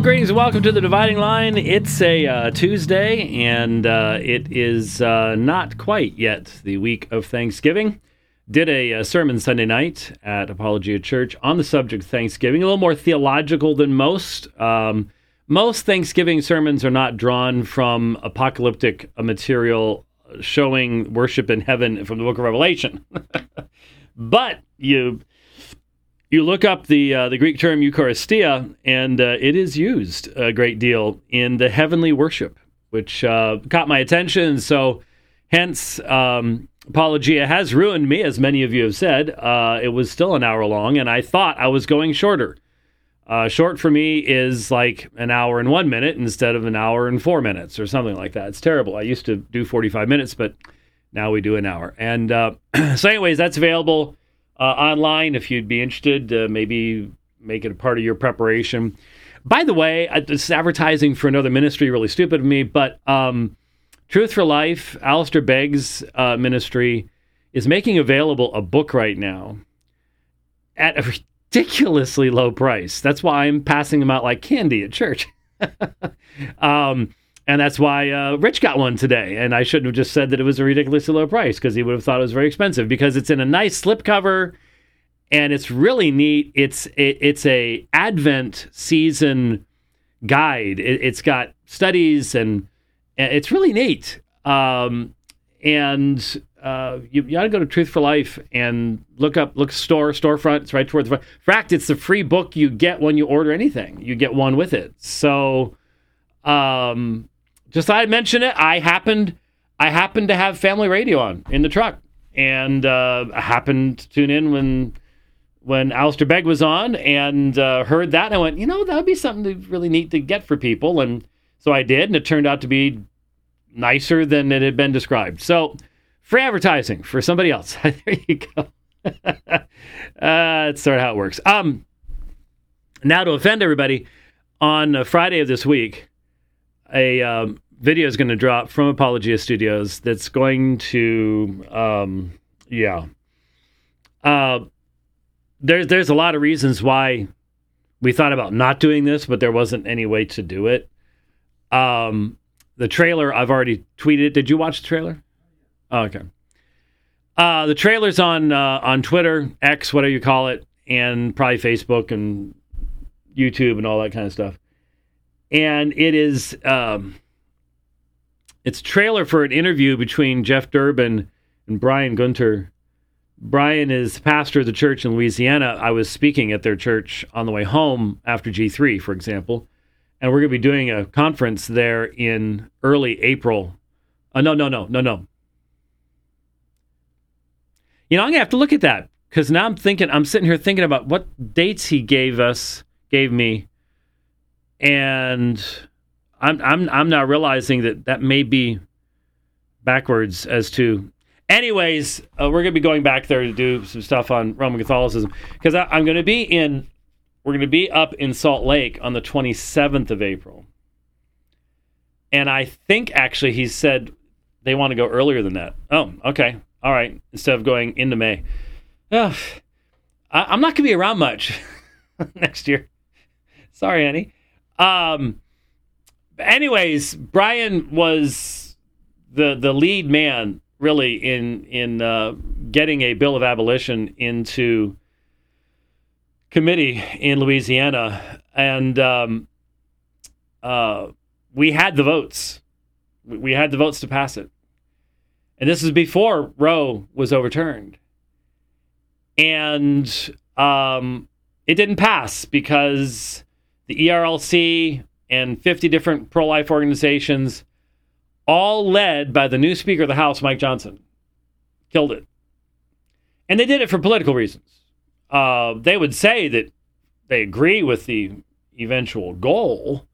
Well, greetings and welcome to the Dividing Line. It's a uh, Tuesday, and uh, it is uh, not quite yet the week of Thanksgiving. Did a, a, sermon Sunday night at Apologia Church on the subject of Thanksgiving, a little more theological than most. Um, most Thanksgiving sermons are not drawn from apocalyptic material showing worship in heaven from the book of Revelation. but you you look up the uh, the Greek term Eucharistia, and uh, it is used a great deal in the heavenly worship, which uh, caught my attention. So, hence, um, Apologia has ruined me, as many of you have said. Uh, it was still an hour long, and I thought I was going shorter. Uh, short for me is like an hour and one minute instead of an hour and four minutes or something like that. It's terrible. I used to do 45 minutes, but now we do an hour. And uh, so, anyways, that's available uh, online if you'd be interested. Uh, maybe make it a part of your preparation. By the way, this is advertising for another ministry, really stupid of me, but um, Truth for Life, Alistair Begg's uh, ministry, is making available a book right now at a ridiculously low price. That's why I'm passing them out like candy at church. um, and that's why uh, Rich got one today. And I shouldn't have just said that it was a ridiculously low price because he would have thought it was very expensive because it's in a nice slipcover and it's really neat. It's it, it's a Advent season guide. It, has got studies and, and, it's really neat. Um, and uh, you, you ought to go to Truth for Life and look up look store storefront. It's right toward the front. In fact, it's the free book you get when you order anything. You get one with it. So um, just thought I'd mention it. I happened I happened to have family radio on in the truck, and uh, I happened to tune in when when Alistair Begg was on, and uh, heard that. And I went, you know, that would be something really neat to get for people, and so I did, and it turned out to be nicer than it had been described. So free advertising for somebody else. there you go. uh, that's sort of how it works. Um, now to offend everybody, on Friday of this week, a um, video is going to drop from Apologia Studios that's going to, um, yeah. Uh, there's there's a lot of reasons why we thought about not doing this, but there wasn't any way to do it. Um, the trailer I've already tweeted. Did you watch the trailer? Oh, okay. Uh, the trailer's on uh, on Twitter, X, whatever you call it, and probably Facebook and YouTube and all that kind of stuff and it is um, it's trailer for an interview between Jeff Durbin and Brian Gunter. Brian is pastor of the church in Louisiana. I was speaking at their church on the way home after G3, for example, and we're going to be doing a conference there in early April. Uh, no, no, no, no, no. You know, I'm going to have to look at that because now I'm thinking, I'm sitting here thinking about what dates he gave us, gave me and I'm I'm I'm now realizing that that may be backwards as to. Anyways, uh, we're gonna be going back there to do some stuff on Roman Catholicism because I'm gonna be in. We're gonna be up in Salt Lake on the 27th of April, and I think actually he said they want to go earlier than that. Oh, okay, all right. Instead of going into May, oh, I, am not gonna be around much next year. Sorry, Annie. Um, anyways, Brian was the the lead man really in in uh, getting a bill of abolition into committee in Louisiana, and um, uh, we had the votes. We had the votes to pass it, and this is before Roe was overturned, and um, it didn't pass because the ERLC, and 50 different pro life organizations, all led by the new Speaker of the House, Mike Johnson. Killed it. And they did it for political reasons. Uh, they would say that they agree with the eventual goal,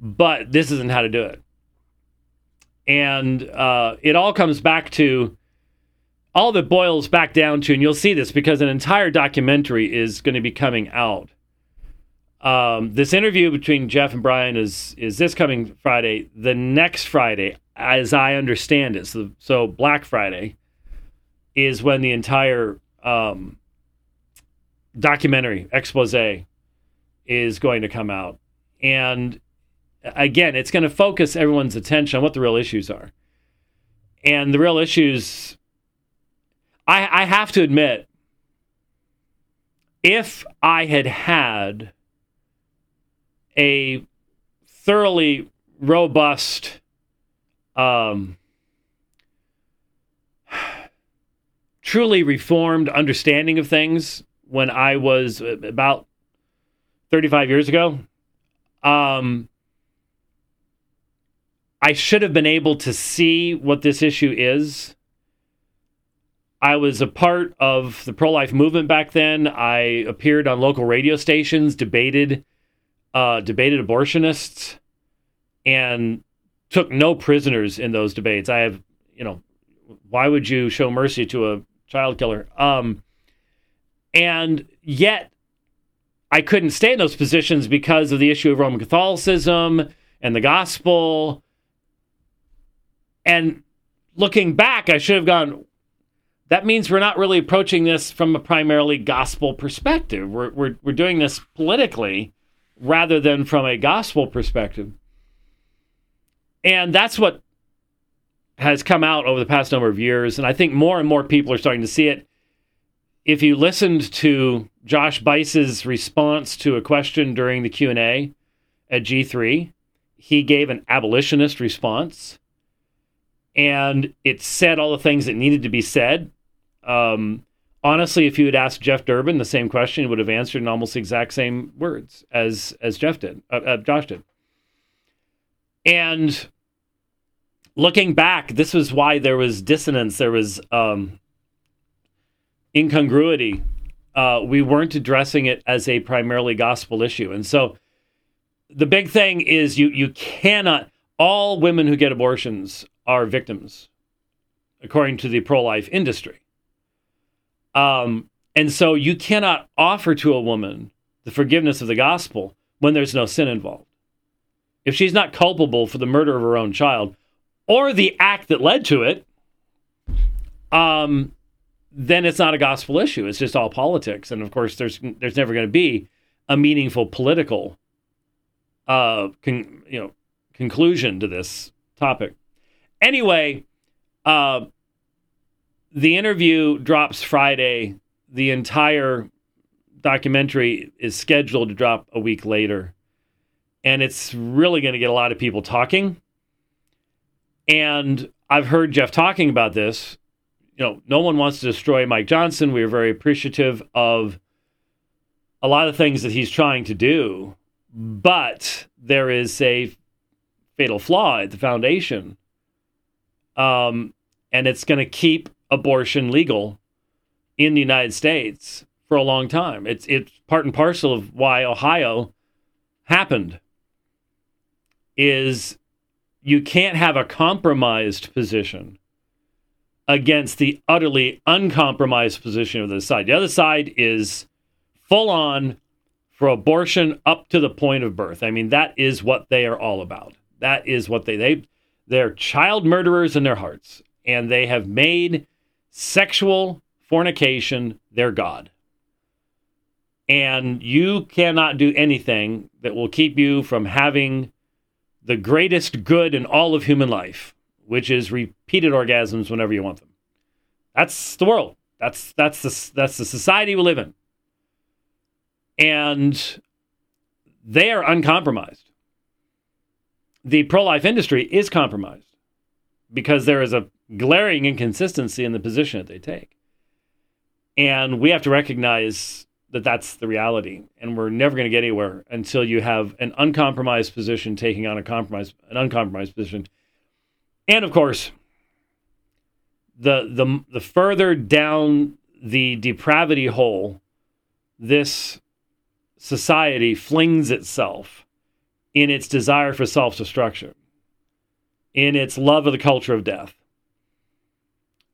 but this isn't how to do it. And uh, it all comes back to all that boils back down to, and you'll see this because an entire documentary is going to be coming out um, this interview between Jeff and Brian is is this coming Friday. The next Friday, as I understand it, so, so Black Friday is when the entire um, documentary expose is going to come out, And again, it's going to focus everyone's attention on what the real issues are. And the real issues, I, I have to admit, if I had had a thoroughly robust um, truly reformed understanding of things when I was about 35 years ago, um, I should have been able to see what this issue is. I was a part of the pro life movement back then. I appeared on local radio stations, debated, uh, debated abortionists, and took no prisoners in those debates. I have, you know, why would you show mercy to a child killer? Um, and yet, I couldn't stay in those positions because of the issue of Roman Catholicism and the gospel and looking back, I should have gone, that means we're not really approaching this from a primarily gospel perspective. We're, we're, we're doing this politically rather than from a gospel perspective. And that's what has come out over the past number of years. And I think more and more people are starting to see it. If you listened to Josh Buice's response to a question during the Q&A at G3, he gave an abolitionist response and it said all the things that needed to be said. Um, honestly, if you had asked Jeff Durbin the same question, he would have answered in almost the exact same words as as Jeff did, uh, uh, Josh did. And looking back, this was why there was dissonance, there was um, incongruity. Uh, we weren't addressing it as a primarily gospel issue, and so the big thing is you you cannot all women who get abortions are victims, according to the pro life industry. Um, and so you cannot offer to a woman the forgiveness of the gospel when there's no sin involved. If she's not culpable for the murder of her own child or the act that led to it, um, then it's not a gospel issue. It's just all politics. And of course, there's there's never going to be a meaningful political, uh, con, you know, conclusion to this topic. Anyway, uh, the interview drops Friday. The entire documentary is scheduled to drop a week later. And it's really going to get a lot of people talking. And I've heard Jeff talking about this. You know, no one wants to destroy Mike Johnson. We are very appreciative of a lot of things that he's trying to do. But there is a fatal flaw at the foundation um, and it's going to keep abortion legal in the United States for a long time. It's it's part and parcel of why Ohio happened. Is you can't have a compromised position against the utterly uncompromised position of the other side. The other side is full on for abortion up to the point of birth. I mean, that is what they are all about. That is what they they they're child murderers in their hearts, and they have made sexual fornication their God. And you cannot do anything that will keep you from having the greatest good in all of human life, which is repeated orgasms whenever you want them. That's the world. That's that's the that's the society we live in. And they are uncompromised the pro life industry is compromised because there is a glaring inconsistency in the position that they take. And we have to recognize that that's the reality. And we're never going to get anywhere until you have an uncompromised position taking on a compromise, an uncompromised position. And of course, the, the, the further down the depravity hole this society flings itself, in its desire for self destruction, in its love of the culture of death,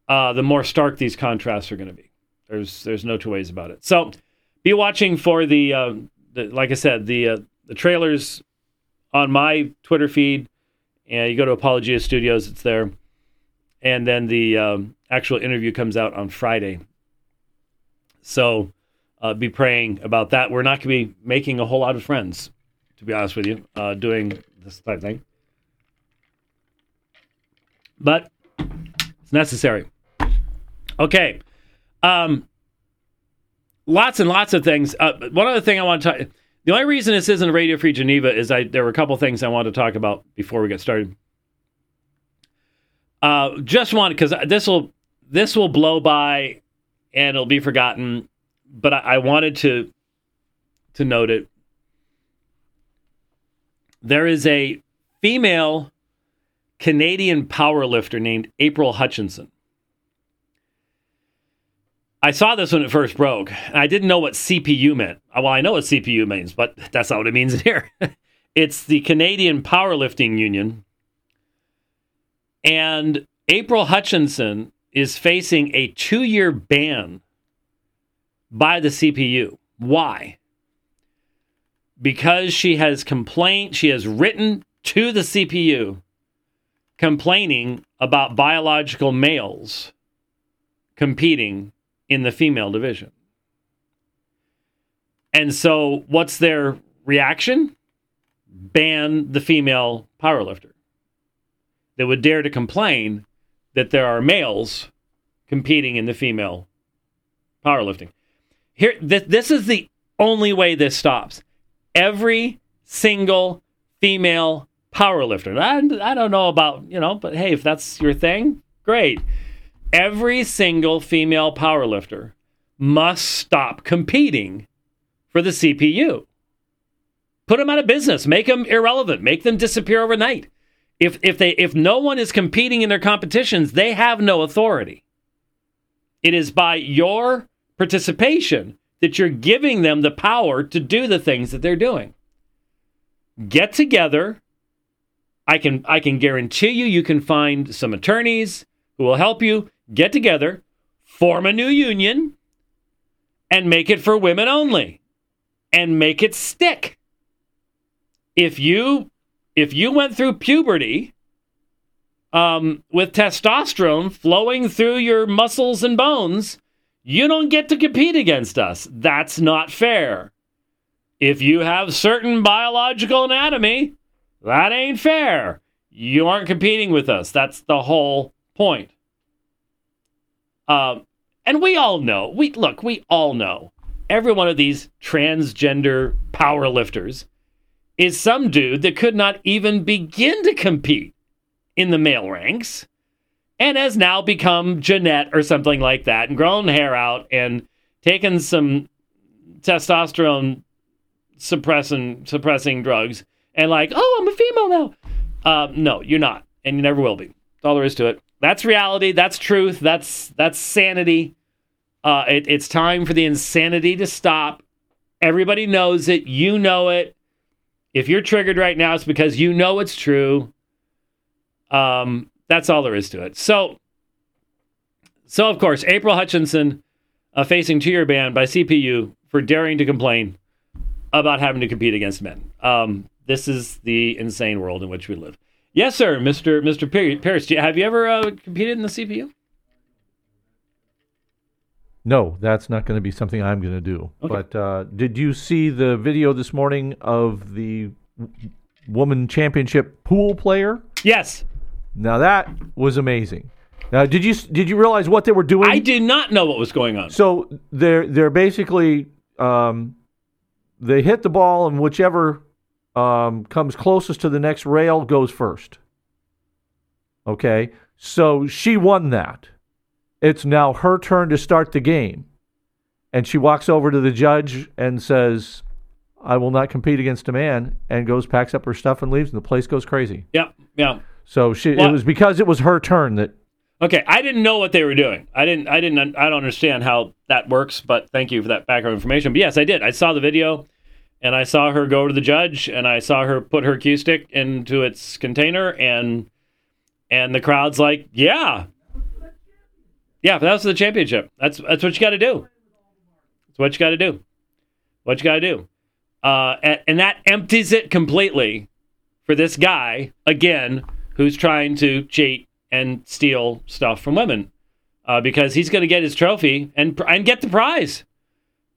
uh, the more stark these contrasts are going to be. There's there's no two ways about it. So be watching for the, uh, the like I said the uh, the trailers on my Twitter feed, and you go to Apologia Studios, it's there, and then the um, actual interview comes out on Friday. So uh, be praying about that. We're not going to be making a whole lot of friends to be honest with you, uh, doing this type of thing. But it's necessary. Okay. Um, lots and lots of things. Uh, one other thing I want to talk. The only reason this isn't Radio Free Geneva is I there were a couple things I wanted to talk about before we get started. Uh, just want because this will this will blow by and it'll be forgotten. But I, I wanted to to note it. There is a female Canadian powerlifter named April Hutchinson. I saw this when it first broke. I didn't know what CPU meant. Uh, well, I know what CPU means, but that's not what it means here. it's the Canadian Powerlifting Union. And April Hutchinson is facing a two year ban by the CPU. Why? Because she has complained, she has written to the CPU complaining about biological males competing in the female division. And so, what's their reaction? Ban the female powerlifter that would dare to complain that there are males competing in the female powerlifting. Here, th- this is the only way this stops. Every single female powerlifter. I, I don't know about, you know, but hey, if that's your thing, great. Every single female powerlifter must stop competing for the CPU. Put them out of business, make them irrelevant, make them disappear overnight. If if they if no one is competing in their competitions, they have no authority. It is by your participation that you're giving them the power to do the things that they're doing. Get together. I can I can guarantee you you can find some attorneys who will help you get together, form a new union and make it for women only and make it stick. If you if you went through puberty um, with testosterone flowing through your muscles and bones, you don't get to compete against us. That's not fair. If you have certain biological anatomy, that ain't fair. You aren't competing with us. That's the whole point. Um, and we all know. We look. We all know. Every one of these transgender power lifters is some dude that could not even begin to compete in the male ranks and has now become Jeanette or something like that and grown hair out and taken some testosterone suppressing suppressing drugs and like, oh, I'm a female now. Uh, no, you're not, and you never will be. That's all there is to it. That's reality. That's truth. That's that's sanity. Uh, it, it's time for the insanity to stop. Everybody knows it. You know it. If you're triggered right now, it's because you know it's true. Um, that's all there is to it. So, so of course, April Hutchinson uh, facing two-year ban by CPU for daring to complain about having to compete against men. Um, this is the insane world in which we live. Yes, sir, Mister Mister Pierce. Have you ever uh, competed in the CPU? No, that's not going to be something I'm going to do. Okay. But uh, did you see the video this morning of the woman championship pool player? Yes. Now that was amazing. Now, did you did you realize what they were doing? I did not know what was going on. So they're they're basically um, they hit the ball, and whichever um, comes closest to the next rail goes first. Okay, so she won that. It's now her turn to start the game, and she walks over to the judge and says, "I will not compete against a man," and goes packs up her stuff and leaves, and the place goes crazy. Yeah, yeah. So she well, it was because it was her turn that Okay, I didn't know what they were doing. I didn't I didn't I don't understand how that works, but thank you for that background information. But yes, I did. I saw the video and I saw her go to the judge and I saw her put her cue stick into its container and and the crowd's like, "Yeah. Yeah, that's the championship. That's that's what you got to do. That's what you got to do. What you got to do." Uh, and, and that empties it completely for this guy again who's trying to cheat and steal stuff from women uh, because he's going to get his trophy and and get the prize.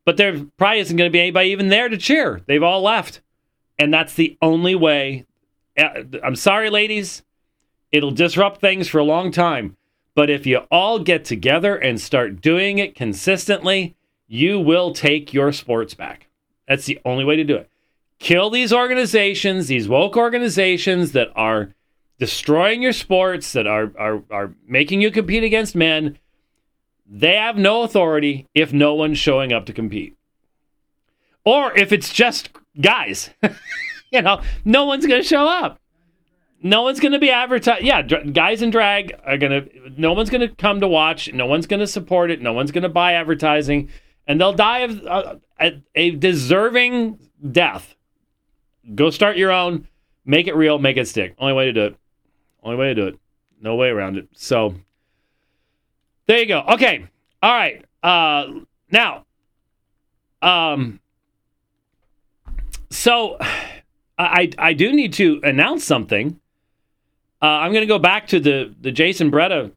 But there probably isn't going to be anybody even there to cheer. They've all left, And that's the only way. Uh, I'm sorry, ladies. It'll disrupt things for a long time. But if you all get together and start doing it consistently, you will take your sports back. That's the only way to do it. Kill these organizations, these woke organizations that are destroying your sports, that are, are, are making you compete against men. They have no authority if no one's showing up to compete. Or if it's just guys. you know, no one's going to show up. No one's going to be advertised. Yeah, dr- guys in drag are going to, no one's going to come to watch. No one's going to support it. No one's going to buy advertising. And they'll die of uh, a, a deserving death. Go start your own. Make it real. Make it stick. Only way to do it. Only way to do it. No way around it. So there you go. Okay. All right. Uh, now, um, so I I do need to announce something. Uh, I'm going to go back to the the Jason Breda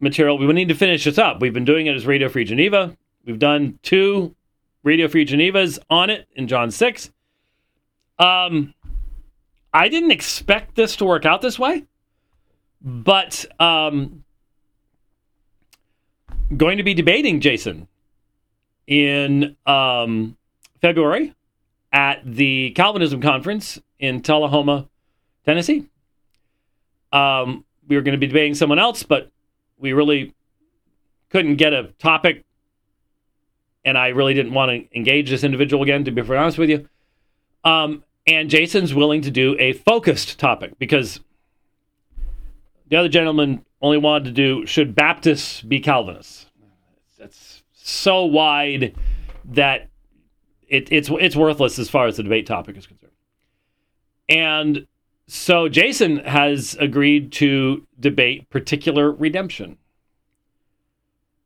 material. We need to finish this up. We've been doing it as Radio Free Geneva. We've done two Radio Free Genevas on it in John six. Um, I didn't expect this to work out this way, but um, going to be debating Jason in um, February at the Calvinism conference in Tullahoma, Tennessee. Um, we were going to be debating someone else, but we really couldn't get a topic, and I really didn't want to engage this individual again. To be honest with you, um, and Jason's willing to do a focused topic because the other gentleman only wanted to do should Baptists be Calvinists? That's so wide that it, it's it's worthless as far as the debate topic is concerned. And so Jason has agreed to debate particular redemption.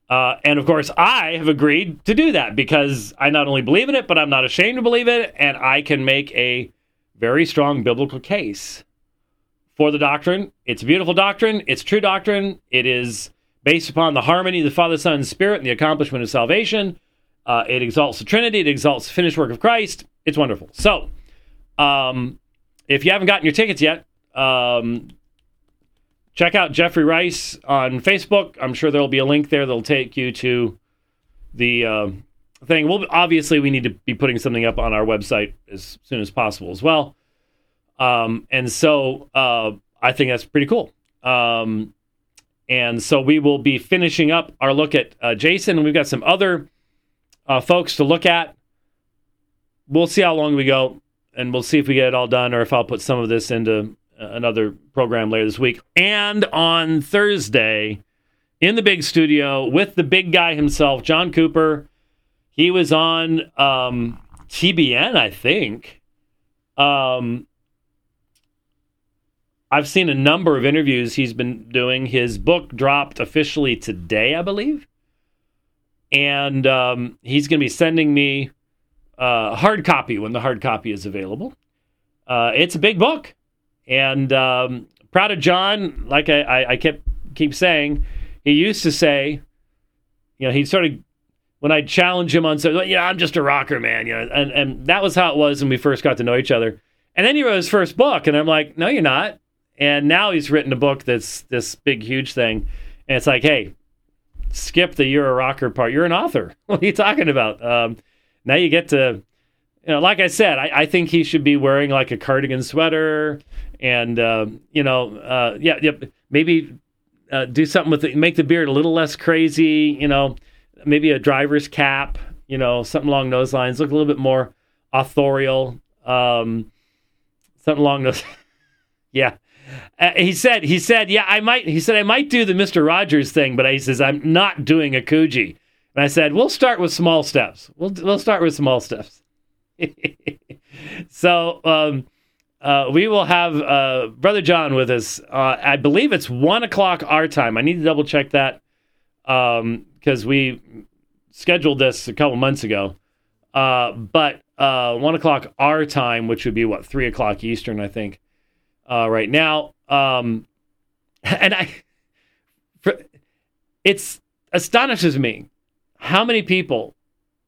Uh, and of course, I have agreed to do that because I not only believe in it, but I'm not ashamed to believe it, and I can make a very strong biblical case for the doctrine. It's a beautiful doctrine. It's true doctrine. It is based upon the harmony of the Father, Son, and Spirit and the accomplishment of salvation. Uh, it exalts the Trinity. It exalts the finished work of Christ. It's wonderful. So, um, if you haven't gotten your tickets yet, um, check out Jeffrey Rice on Facebook. I'm sure there'll be a link there that'll take you to the uh, thing. We'll obviously we need to be putting something up on our website as soon as possible as well. Um, and so uh, I think that's pretty cool. Um, and so we will be finishing up our look at uh, Jason, and we've got some other uh, folks to look at. We'll see how long we go, and we'll see if we get it all done, or if I'll put some of this into uh, another program later this week. And on Thursday, in the big studio with the big guy himself, John Cooper. He was on um, TBN, I think. Um, I've seen a number of interviews he's been doing. His book dropped officially today, I believe. And um, he's going to be sending me a hard copy when the hard copy is available. Uh, it's a big book. And um, proud of John, like I, I, I kept keep saying, he used to say, you know, he sort of when I challenge him on something, yeah, I'm just a rocker, man. You know, and, and that was how it was when we first got to know each other. And then he wrote his first book, and I'm like, no, you're not. And now he's written a book that's this big, huge thing. And it's like, hey, skip the you're a rocker part. You're an author. What are you talking about? Um, now you get to, you know, like I said, I, I, think he should be wearing like a cardigan sweater and, uh, you know, uh, yeah, yeah, maybe uh, do something with it, make the beard a little less crazy, you know, maybe a driver's cap, you know, something along those lines. Look a little bit more authorial. Um, something along those. yeah. Uh, he said, he said, yeah, I might, he said, I might do the Mr. Rogers thing, but he says, I'm not doing a Coogi. And I said, we'll start with small steps. We'll, we'll start with small steps. so, um, uh, we will have uh, Brother John with us. Uh, I believe it's one o'clock our time. I need to double check that because um, we scheduled this a couple months ago. Uh, but uh, one o'clock our time, which would be what three o'clock Eastern, I think, uh, right now. Um, and I, it's astonishes me how many people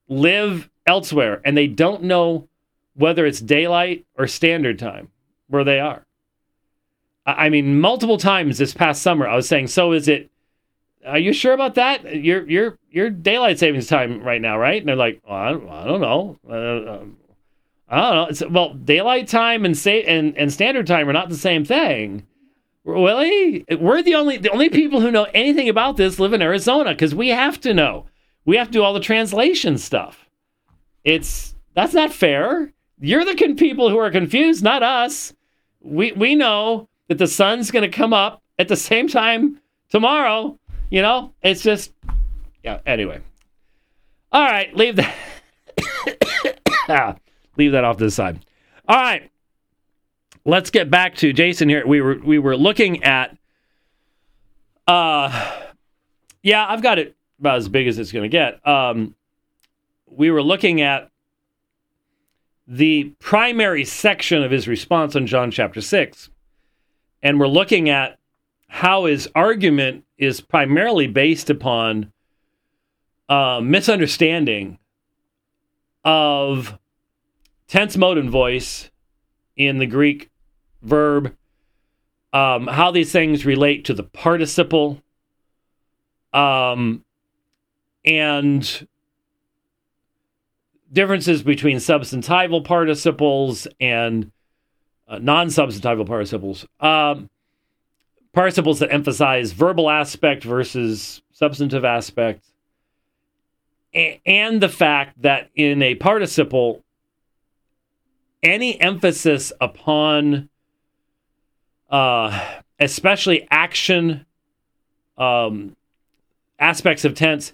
live elsewhere and they don't know whether it's daylight or standard time where they are. I mean, multiple times this past summer, I was saying, "So is it? Are you sure about that? You're you're you're daylight savings time right now, right?" And they're like, well, I, don't, I don't know. Uh, um, I don't know. It's, well, daylight time and say and, and standard time are not the same thing. Really? We're the only the only people who know anything about this live in Arizona because we have to know. We have to do all the translation stuff. It's that's not fair. You're the con- people who are confused, not us. We we know that the sun's going to come up at the same time tomorrow. You know, it's just yeah. Anyway, all right, leave that. leave that off to the side. All right let's get back to Jason here. We were we were looking at uh yeah, I've got it about as big as it's going to get. Um we were looking at the primary section of his response on John chapter 6. And we're looking at how his argument is primarily based upon uh, misunderstanding of tense mode and voice in the Greek verb, um, how these things relate to the participle, um, and differences between substantival participles and uh, non substantival participles. Um, participles that emphasize verbal aspect versus substantive aspect. and the fact that in a participle, any emphasis upon uh, especially action um, aspects of tense,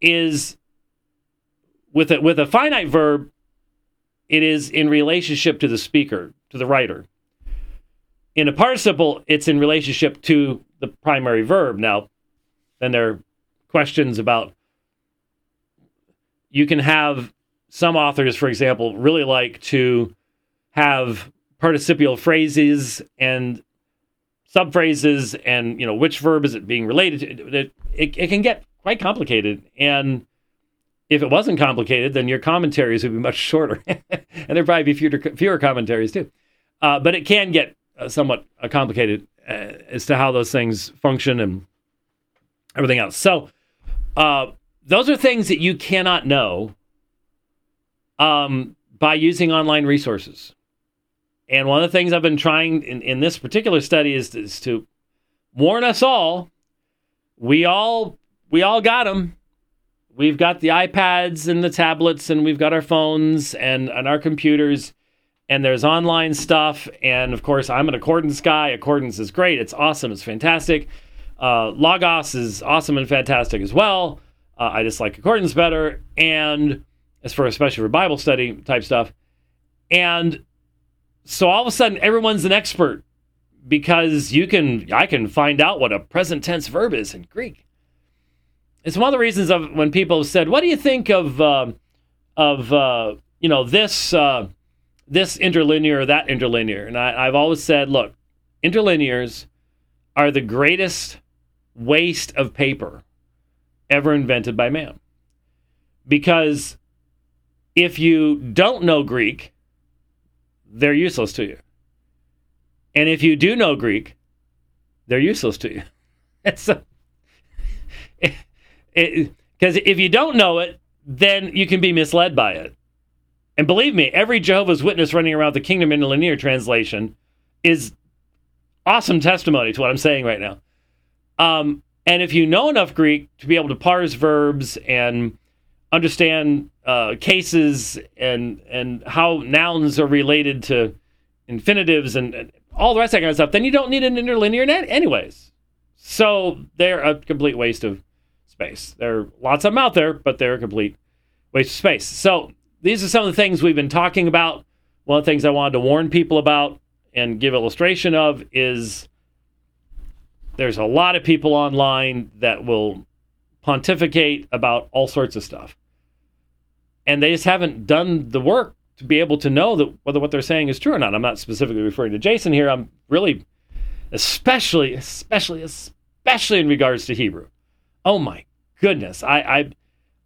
is with a, with a finite verb, it is in relationship to the speaker, to the writer. In a participle, it's in relationship to the primary verb. Now, then there are questions about you can have some authors, for example, really like to have participial phrases and subphrases and you know which verb is it being related to it, it, it, can get quite complicated. And if it wasn't complicated then your commentaries would be much shorter. And there'd probably be fewer, fewer commentaries too. Uh, but it can get uh, somewhat uh, complicated uh, as to how those things function and everything else. So uh, those are things that you cannot know um, by using online resources and one of the things I've been trying in, in this particular study is, is to warn us all. We all we all got them. We've got the iPads and the tablets, and we've got our phones and, and our computers, and there's online stuff. And of course, I'm an Accordance guy. Accordance is great. It's awesome. It's fantastic. Uh, Logos is awesome and fantastic as well. Uh, I just like Accordance better. And as for especially for Bible study type stuff. And so all of a sudden, everyone's an expert because you can I can find out what a present tense verb is in Greek. It's one of the reasons of when people said, "What do you think of uh, of uh, you know this uh, this interlinear or that interlinear?" And I, I've always said, "Look, interlinears are the greatest waste of paper ever invented by man, because if you don't know Greek." they're useless to you. And if you do know Greek, they're useless to you. because if you don't know it, then you can be misled by it. And believe me, every Jehovah's Witness running around the Kingdom Interlinear translation is awesome testimony to what I'm saying right now. Um, and if you know enough Greek to be able to parse verbs and understand uh, cases and and how nouns are related to infinitives and, and, all the rest of that kind of stuff, then you don't need an interlinear net anyways. So they're a complete waste of space. There are lots of them out there, but they're a complete waste of space. So these are some of the things we've been talking about. One of the things I wanted to warn people about and give illustration of is there's a lot of people online that will pontificate about all sorts of stuff and they just haven't done the work to be able to know that whether what they're saying is true or not. I'm not specifically referring to Jason here. I'm really, especially, especially, especially in regards to Hebrew. Oh my goodness, I, I,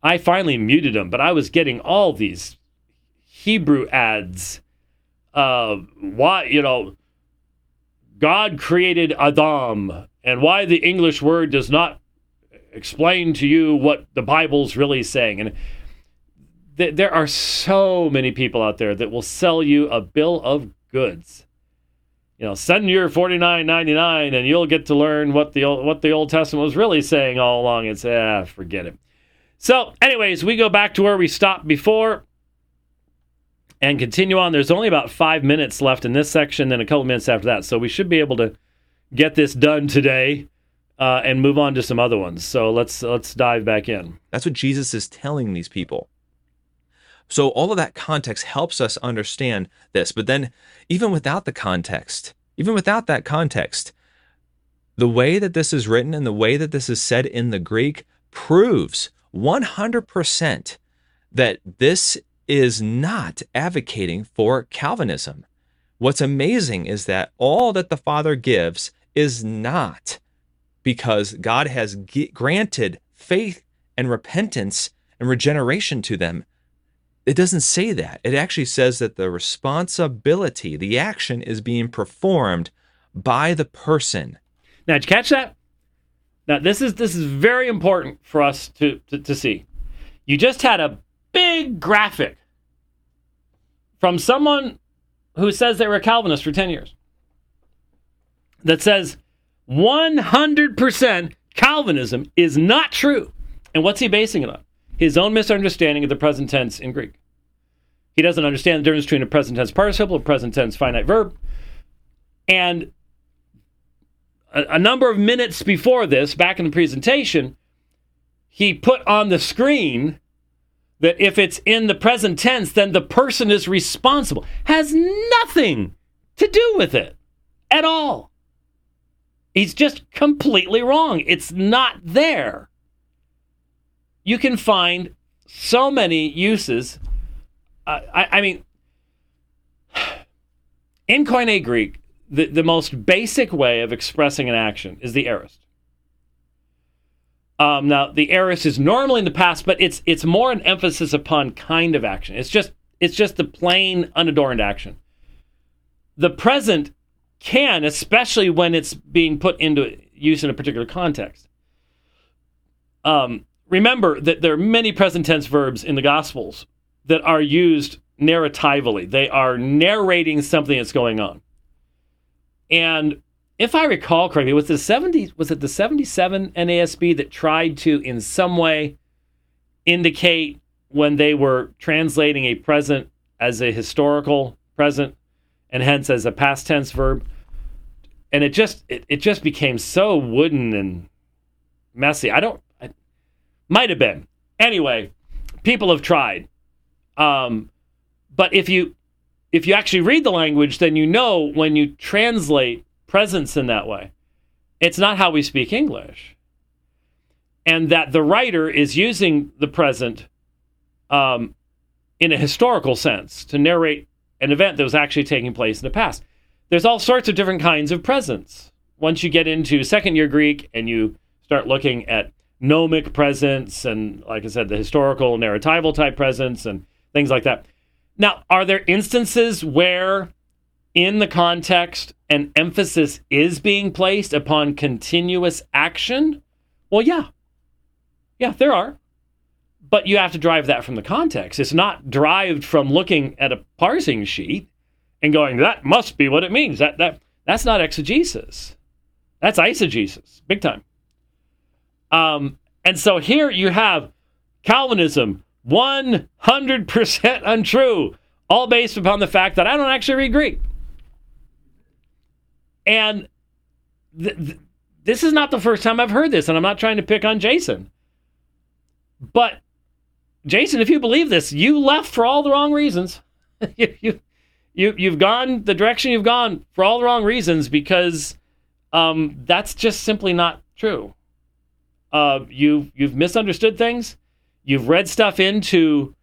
I finally muted him, but I was getting all these Hebrew ads. Uh, why, you know, God created Adam, and why the English word does not explain to you what the Bible's really saying. And th- there are so many people out there that will sell you a bill of goods. You know, send your forty nine ninety nine, and you'll get to learn what the old, what the Old Testament was really saying all along. It's ah, forget it. So, anyways, we go back to where we stopped before and continue on. There's only about five minutes left in this section, then a couple minutes after that. So we should be able to get this done today uh, and move on to some other ones. So let's let's dive back in. That's what Jesus is telling these people. So all of that context helps us understand this. But then, even without the context, even without that context, the way that this is written and the way that this is said in the Greek proves 100% that this is not advocating for Calvinism. What's amazing is that all that the Father gives is not because God has g- granted faith and repentance and regeneration to them. It doesn't say that. It actually says that the responsibility, the action is being performed by the person. Now, did you catch that? Now, this is this is very important for us to, to, to see. You just had a big graphic from someone who says they were a Calvinist for 10 years that says 100% Calvinism is not true. And what's he basing it on? His own misunderstanding of the present tense in Greek. He doesn't understand the difference between a present tense participle, a present tense finite verb. And a, a number of minutes before this, back in the presentation, he put on the screen that if it's in the present tense, then the person is responsible. Has nothing to do with it at all. He's just completely wrong. It's not there. You can find so many uses. Uh, I, I, mean, in Koine Greek, the, the most basic way of expressing an action is the aorist. Um, now, the aorist is normally in the past, but it's it's more an emphasis upon kind of action. It's just it's just the plain unadorned action. The present can, especially when it's being put into use in a particular context. Um, remember that there are many present tense verbs in the Gospels that are used narratively. They are narrating something that's going on. And if I recall correctly, was the 70 was it the 77 NASB that tried to in some way indicate when they were translating a present as a historical present and hence as a past tense verb and it just it, it just became so wooden and messy i don't I, might have been anyway people have tried um, but if you if you actually read the language then you know when you translate presents in that way. It's not how we speak English. And that the writer is using the present um, in a historical sense to narrate an event that was actually taking place in the past. There's all sorts of different kinds of presents. Once you get into second year Greek and you start looking at gnomic presents and, like I said, the historical narratival type presents and things like that. Now, are there instances where in the context an emphasis is being placed upon continuous action? Well, yeah. Yeah, there are. But you have to drive that from the context. It's not derived from looking at a parsing sheet and going, that must be what it means. That, that, that's not exegesis. That's eisegesis, big time. Um, and so here you have Calvinism, 100% untrue, all based upon the fact that I don't actually read Greek. And th- th- this is not the first time I've heard this, and I'm not trying to pick on Jason. But Jason, if you believe this, you left for all the wrong reasons. you, you, you, you've gone the direction you've gone for all the wrong reasons because um, that's just simply not true. Uh, you you've misunderstood things. You've read stuff into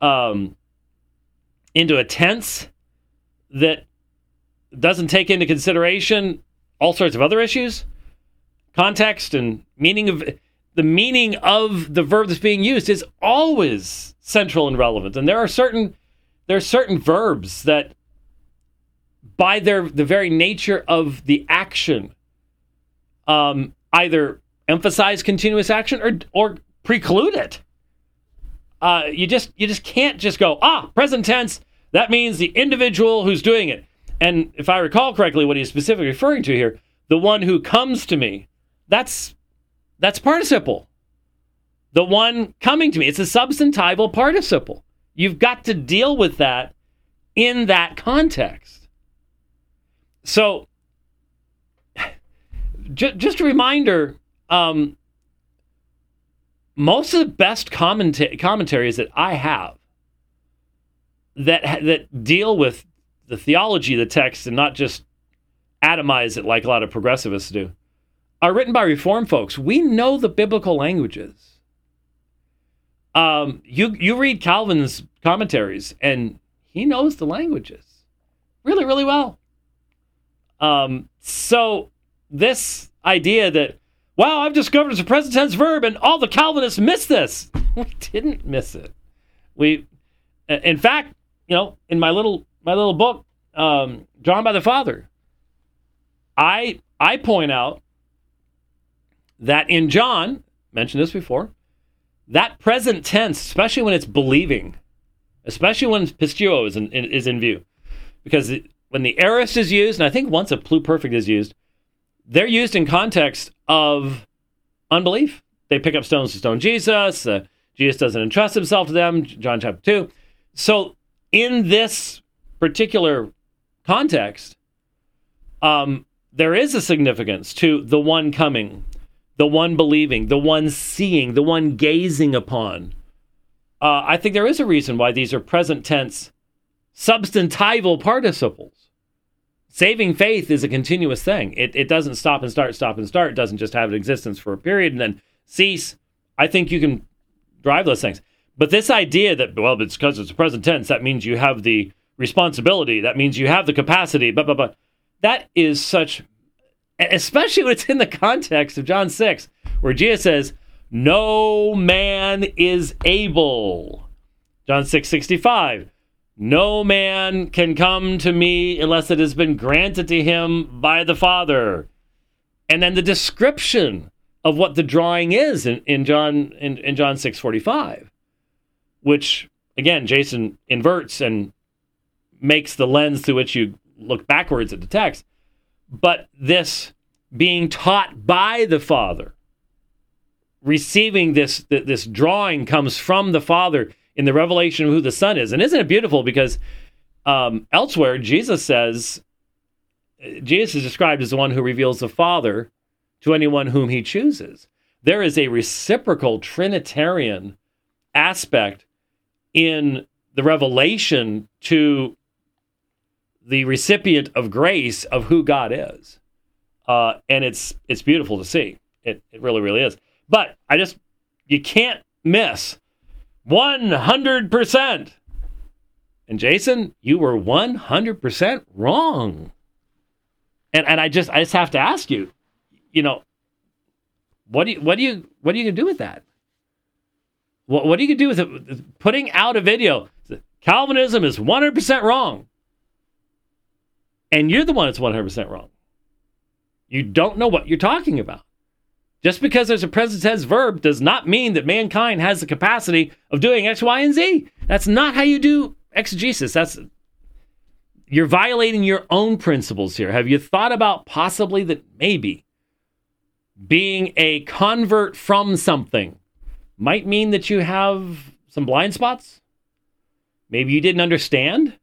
um, into a tense that doesn't take into consideration all sorts of other issues, context and meaning of the meaning of the verb that's being used is always central and relevant. And there are certain there are certain verbs that, by their the very nature of the action, um, either emphasize continuous action or or preclude it. Uh, you just you just can't just go ah present tense. That means the individual who's doing it. And if I recall correctly, what he's specifically referring to here, the one who comes to me, that's that's participle. The one coming to me, it's a substantival participle. You've got to deal with that in that context. So, just a reminder um, most of the best commenta- commentaries that I have that that deal with the theology of the text and not just atomize it like a lot of progressivists do are written by reform folks. We know the biblical languages. Um, you you read Calvin's commentaries and he knows the languages really really well. Um, so this idea that wow I've discovered it's a present tense verb and all the Calvinists missed this. We didn't miss it. We, in fact, you know, in my little my little book, um, drawn by the Father, I I point out that in John, mentioned this before, that present tense, especially when it's believing, especially when pisteuo is in, is in view, because when the aorist is used, and I think once a pluperfect is used, they're used in context of unbelief. They pick up stones to stone Jesus. Uh, Jesus doesn't entrust himself to them, John chapter 2. So, in this particular context, um, there is a significance to the one coming, the one believing, the one seeing, the one gazing upon. Uh, I think there is a reason why these are present tense substantival participles. Saving faith is a continuous thing. It, it doesn't stop and start, stop and start. It doesn't just have an existence for a period and then cease. I think you can drive those things. But this idea that, well, it's because it's a present tense, that means you have the responsibility, that means you have the capacity, blah, blah, blah. That is such especially when it's in the context of John 6, where Jesus says, No man is able. John 6 65. No man can come to me unless it has been granted to him by the Father. And then the description of what the drawing is in, in John in, in John 6 45, which again Jason inverts and makes the lens through which you look backwards at the text but this being taught by the Father, receiving this this drawing comes from the Father in the revelation of who the Son is. And isn't it beautiful? Because um, elsewhere, Jesus says, Jesus is described as the one who reveals the Father to anyone whom he chooses. There is a reciprocal Trinitarian aspect in the revelation to the recipient of grace of who God is. Uh, and it's it's beautiful to see. It, it really, really is. But I just, you can't miss 100%. And Jason, you were 100% wrong. And, and I just, I just have to ask you, you know, what do you, what do you, what are you gonna do with that? What, what are you gonna do with it? Putting out a video, Calvinism is 100% wrong and you're the one that's 100% wrong. You don't know what you're talking about. Just because there's a present tense verb does not mean that mankind has the capacity of doing X, Y, and Z. That's not how you do exegesis. That's you're violating your own principles here. Have you thought about possibly that maybe being a convert from something might mean that you have some blind spots? Maybe you didn't understand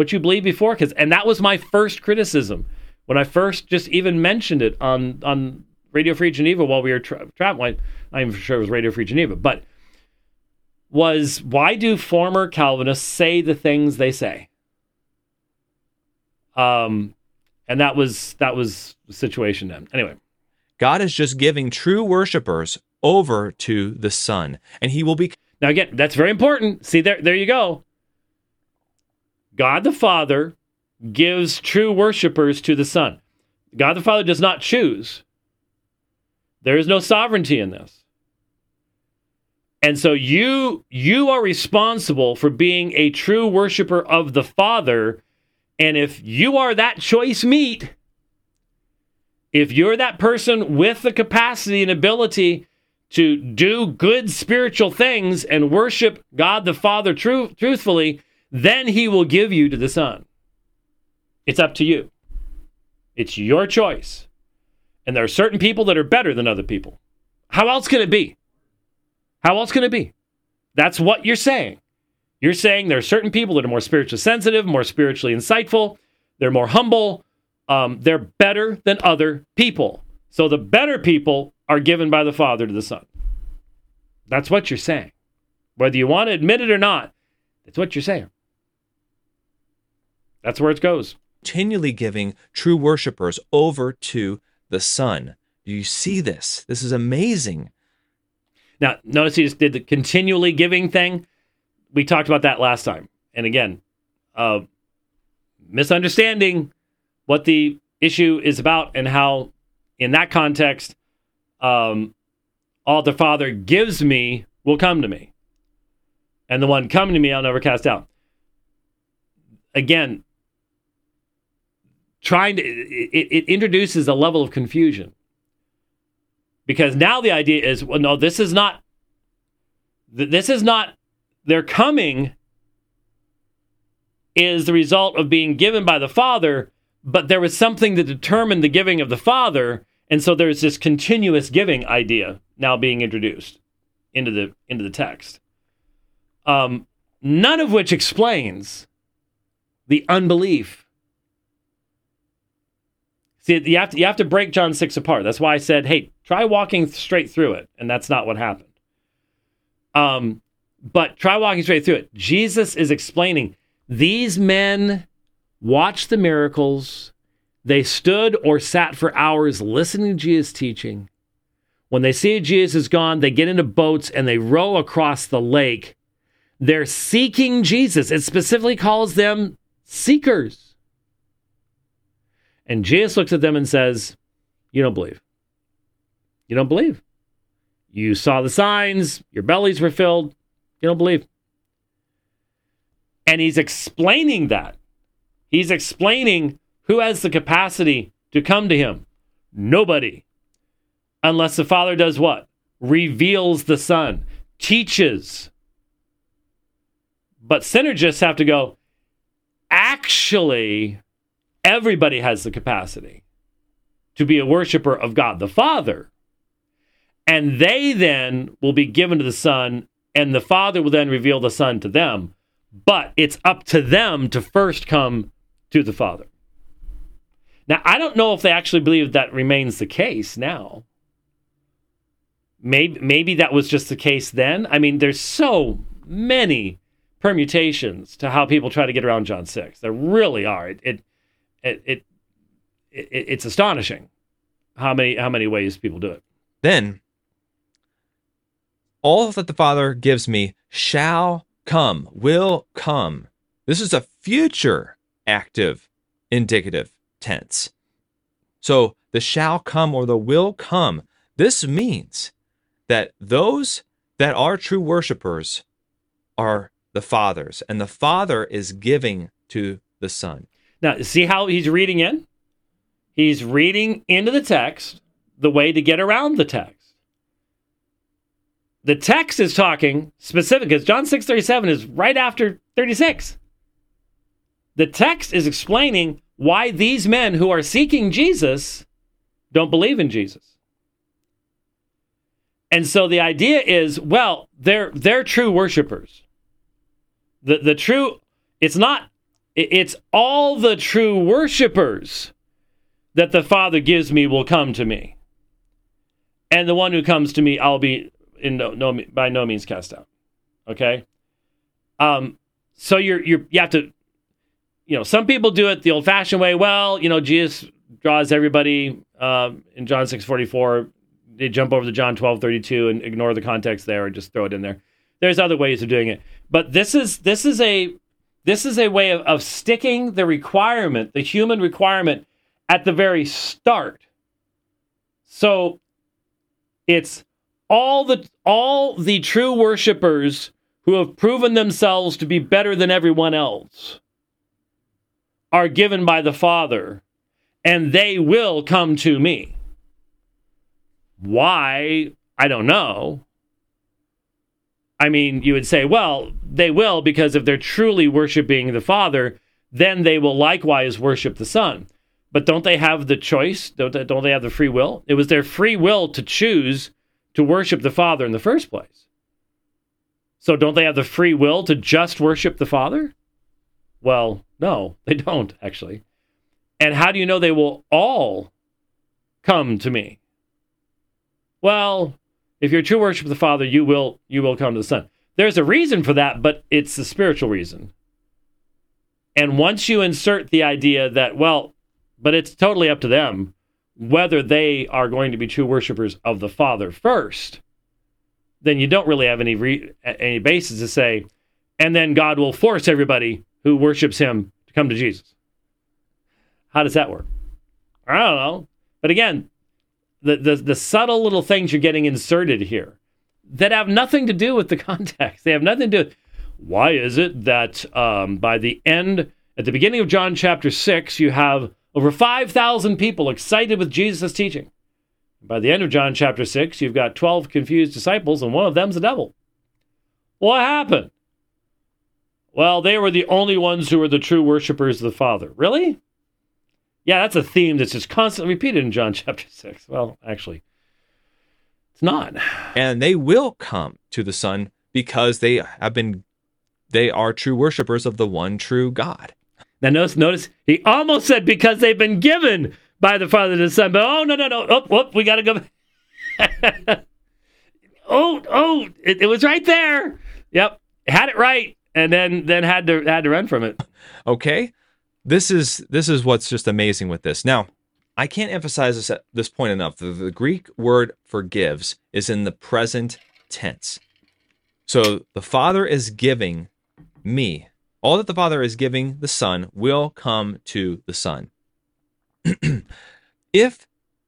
what you believed before because and that was my first criticism when I first just even mentioned it on on Radio Free Geneva while we were tra- traveling. I'm even sure it was Radio Free Geneva, but was why do former Calvinists say the things they say? Um, and that was that was the situation then. Anyway, God is just giving true worshipers over to the Son, and He will be. Now again, that's very important. See there, there you go. God the Father gives true worshipers to the Son. God the Father does not choose. There is no sovereignty in this. And so you you are responsible for being a true worshiper of the Father. And if you are that choice meat, if you're that person with the capacity and ability to do good spiritual things and worship God the Father tru- truthfully, then he will give you to the Son. It's up to you. It's your choice. And there are certain people that are better than other people. How else can it be? How else can it be? That's what you're saying. You're saying there are certain people that are more spiritually sensitive, more spiritually insightful, they're more humble, um, they're better than other people. So the better people are given by the Father to the Son. That's what you're saying. Whether you want to admit it or not, it's what you're saying. That's where it goes. Continually giving true worshipers over to the Son. Do you see this? This is amazing. Now, notice he just did the continually giving thing. We talked about that last time. And again, uh, misunderstanding what the issue is about and how, in that context, um, all the Father gives me will come to me. And the one coming to me, I'll never cast out. Again, trying to, it, it introduces a level of confusion. Because now the idea is, well, no, this is not, this is not, their coming is the result of being given by the Father, but there was something that determined the giving of the Father. And so there's this continuous giving idea now being introduced into the into the text. Um, none of which explains the unbelief. See, you have to you have to break John six apart. That's why I said, "Hey, try walking straight through it," and that's not what happened. Um, but try walking straight through it. Jesus is explaining these men watched the miracles. They stood or sat for hours listening to Jesus' teaching. When they see Jesus is gone, they get into boats and they row across the lake. They're seeking Jesus. It specifically calls them seekers. And Jesus looks at them and says, You don't believe. You don't believe. You saw the signs, your bellies were filled. You don't believe. And he's explaining that. He's explaining who has the capacity to come to him. Nobody unless the Father does what? Reveals the Son, teaches. But synergists have to go, actually, everybody has the capacity to be a worshiper of God the Father. And they then will be given to the Son, and the Father will then reveal the Son to them. But it's up to them to first come to the Father. Now, I don't know if they actually believe that remains the case now. Maybe maybe that was just the case then. I mean, there's so many permutations to how people try to get around John six. There really are. It it it, it, it it's astonishing how many how many ways people do it. Then all that the Father gives me shall come, will come. This is a future active indicative tense. So the shall come or the will come. This means that those that are true worshipers are the Father's, and the Father is giving to the Son. Now, see how he's reading in? He's reading into the text the way to get around the text. The text is talking specific because John 6:37 is right after 36. The text is explaining why these men who are seeking Jesus don't believe in Jesus. And so the idea is, well, they're they're true worshipers. The the true it's not it's all the true worshipers that the Father gives me will come to me. And the one who comes to me, I'll be in no, no by no means cast out. Okay? Um so you're you're you have to you know, some people do it the old-fashioned way. Well, you know, Jesus draws everybody uh, in John 6:44 they jump over to John 12, 32 and ignore the context there and just throw it in there. There's other ways of doing it. But this is this is a this is a way of, of sticking the requirement, the human requirement, at the very start. So it's all the all the true worshipers who have proven themselves to be better than everyone else are given by the Father, and they will come to me. Why? I don't know. I mean, you would say, well, they will because if they're truly worshiping the Father, then they will likewise worship the Son. But don't they have the choice? Don't they, don't they have the free will? It was their free will to choose to worship the Father in the first place. So don't they have the free will to just worship the Father? Well, no, they don't actually. And how do you know they will all come to me? Well, if you're true worship of the Father, you will you will come to the Son. There's a reason for that, but it's a spiritual reason. And once you insert the idea that, well, but it's totally up to them whether they are going to be true worshipers of the Father first, then you don't really have any re- any basis to say, and then God will force everybody who worships Him to come to Jesus. How does that work? I don't know. But again, the, the, the subtle little things you're getting inserted here that have nothing to do with the context. They have nothing to do. Why is it that um, by the end, at the beginning of John chapter 6, you have over 5,000 people excited with Jesus' teaching? By the end of John chapter 6, you've got 12 confused disciples, and one of them's a devil. What happened? Well, they were the only ones who were the true worshipers of the Father. Really? Yeah, that's a theme that's just constantly repeated in John chapter 6. Well, actually, it's not. And they will come to the Son because they have been they are true worshipers of the one true God. Now notice notice he almost said because they've been given by the Father and the Son, but oh no no no. Oh, oh we gotta go. oh, oh, it, it was right there. Yep. Had it right. And then then had to had to run from it. Okay this is this is what's just amazing with this. Now, I can't emphasize this at this point enough. The, the Greek word forgives is in the present tense. So the Father is giving me all that the Father is giving the Son will come to the Son. if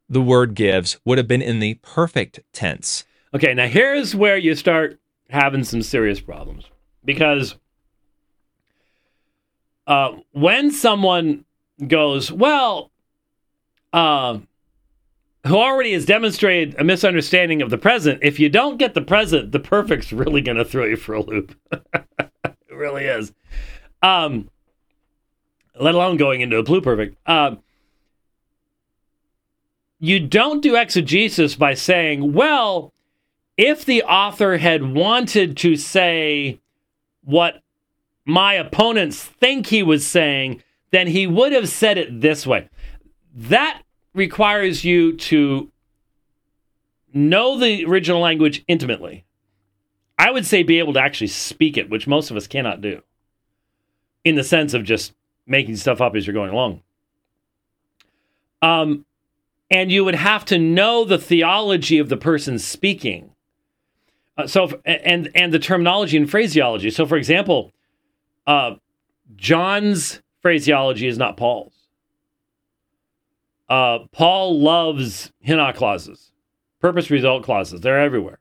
the word gives would have been in the perfect tense. Okay, now here's where you start having some serious problems because uh, when someone goes, well, uh, who already has demonstrated a misunderstanding of the present, if you don't get the present, the perfect's really going to throw you for a loop. it really is. Um, let alone going into a pluperfect. Uh, you don't do exegesis by saying, well, if the author had wanted to say what my opponents think he was saying, then he would have said it this way. That requires you to know the original language intimately. I would say be able to actually speak it, which most of us cannot do, in the sense of just making stuff up as you're going along. Um, and you would have to know the theology of the person speaking. Uh, so, and and the terminology and phraseology. So, for example, uh, John's phraseology is not Paul's. Uh, Paul loves hina clauses, purpose result clauses. They're everywhere.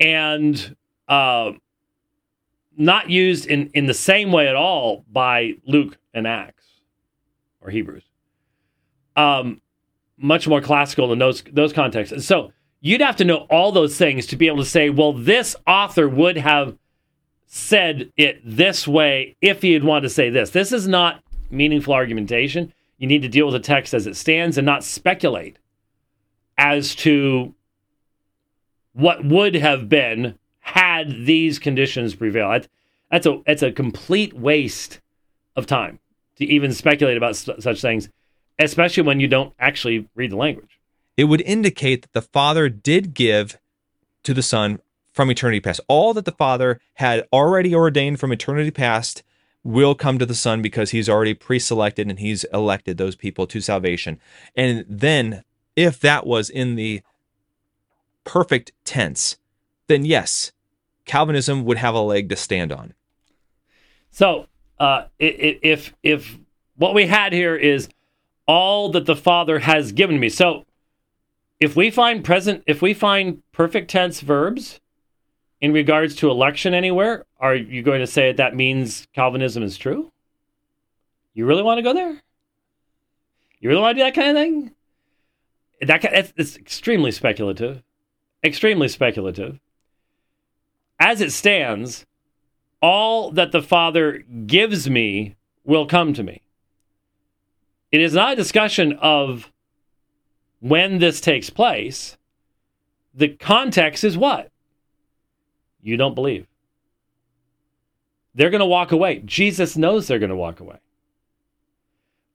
And uh, not used in, in the same way at all by Luke and Acts or Hebrews. Um, much more classical in those those contexts. And so you'd have to know all those things to be able to say, well, this author would have said it this way if he had wanted to say this. This is not meaningful argumentation. You need to deal with the text as it stands and not speculate as to what would have been had these conditions prevailed. That's a that's a complete waste of time to even speculate about such things, especially when you don't actually read the language. It would indicate that the Father did give to the Son from eternity past. All that the Father had already ordained from eternity past will come to the Son because he's already pre selected and he's elected those people to salvation. And then, if that was in the perfect tense, then yes, Calvinism would have a leg to stand on. So, uh, if if what we had here is all that the Father has given me, so if we find present, if we find perfect tense verbs in regards to election anywhere, are you going to say that, that means Calvinism is true? You really want to go there? You really want to do that kind of thing? That it's, it's extremely speculative, extremely speculative. As it stands, all that the Father gives me will come to me. It is not a discussion of when this takes place. The context is what? You don't believe. They're going to walk away. Jesus knows they're going to walk away.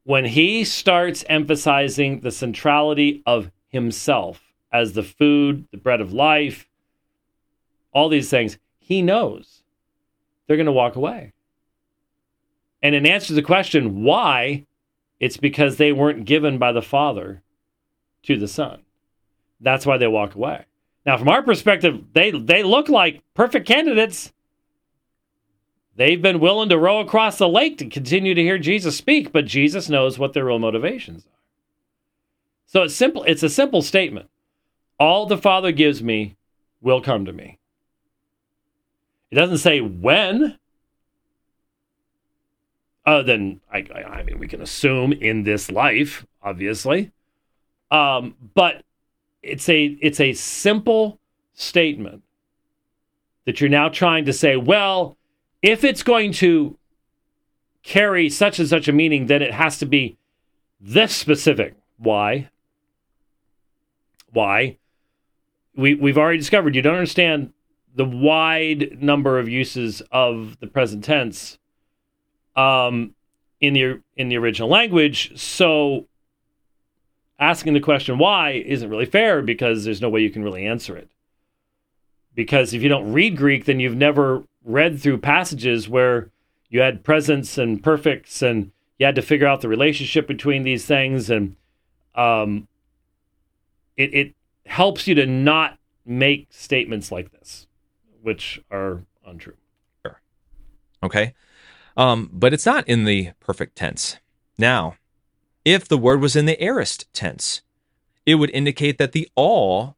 When he starts emphasizing the centrality of himself as the food, the bread of life, all these things, he knows they're going to walk away. And in answer to the question, why? It's because they weren't given by the Father to the Son. That's why they walk away. Now, from our perspective, they, they look like perfect candidates. They've been willing to row across the lake to continue to hear Jesus speak, but Jesus knows what their real motivations are. So it's simple, it's a simple statement. All the Father gives me will come to me. It doesn't say when. Other than I, I mean, we can assume in this life, obviously. Um, but it's a it's a simple statement that you're now trying to say, well, if it's going to carry such and such a meaning, then it has to be this specific. Why? Why? We we've already discovered you don't understand the wide number of uses of the present tense um, in the in the original language. So asking the question why isn't really fair because there's no way you can really answer it. Because if you don't read Greek, then you've never read through passages where you had presents and perfects and you had to figure out the relationship between these things and um, it, it helps you to not make statements like this which are untrue. Okay. Um, but it's not in the perfect tense. Now, if the word was in the aorist tense, it would indicate that the all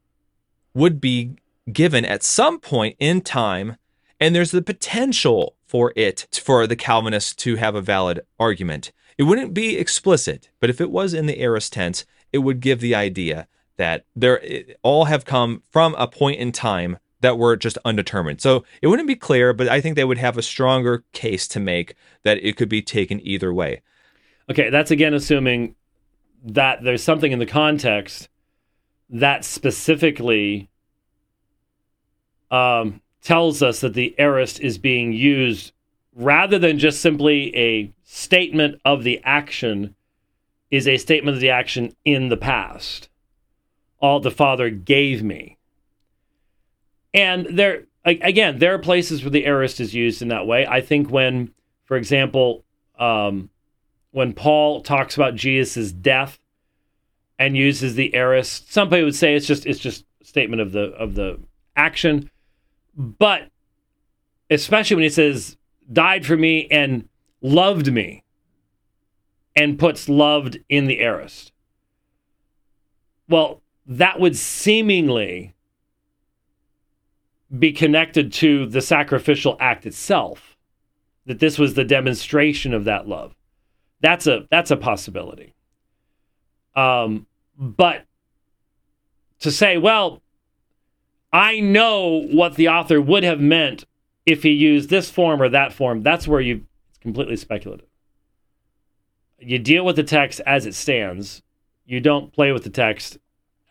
would be given at some point in time, and there's the potential for it for the Calvinist to have a valid argument. It wouldn't be explicit, but if it was in the aorist tense, it would give the idea that there all have come from a point in time that were just undetermined. So it wouldn't be clear, but I think they would have a stronger case to make that it could be taken either way. Okay, that's again assuming that there's something in the context that specifically um, tells us that the aorist is being used rather than just simply a statement of the action is a statement of the action in the past. All the Father gave me. And there, again, there are places where the aorist is used in that way. I think when, for example, um, when Paul talks about Jesus' death and uses the aorist, somebody would say it's just it's just a statement of the of the action, but especially when he says died for me and loved me and puts loved in the aorist. Well, that would seemingly be connected to the sacrificial act itself that this was the demonstration of that love that's a that's a possibility. Um but to say well i know what the author would have meant if he used this form or that form that's where you it's completely speculative. You deal with the text as it stands. You don't play with the text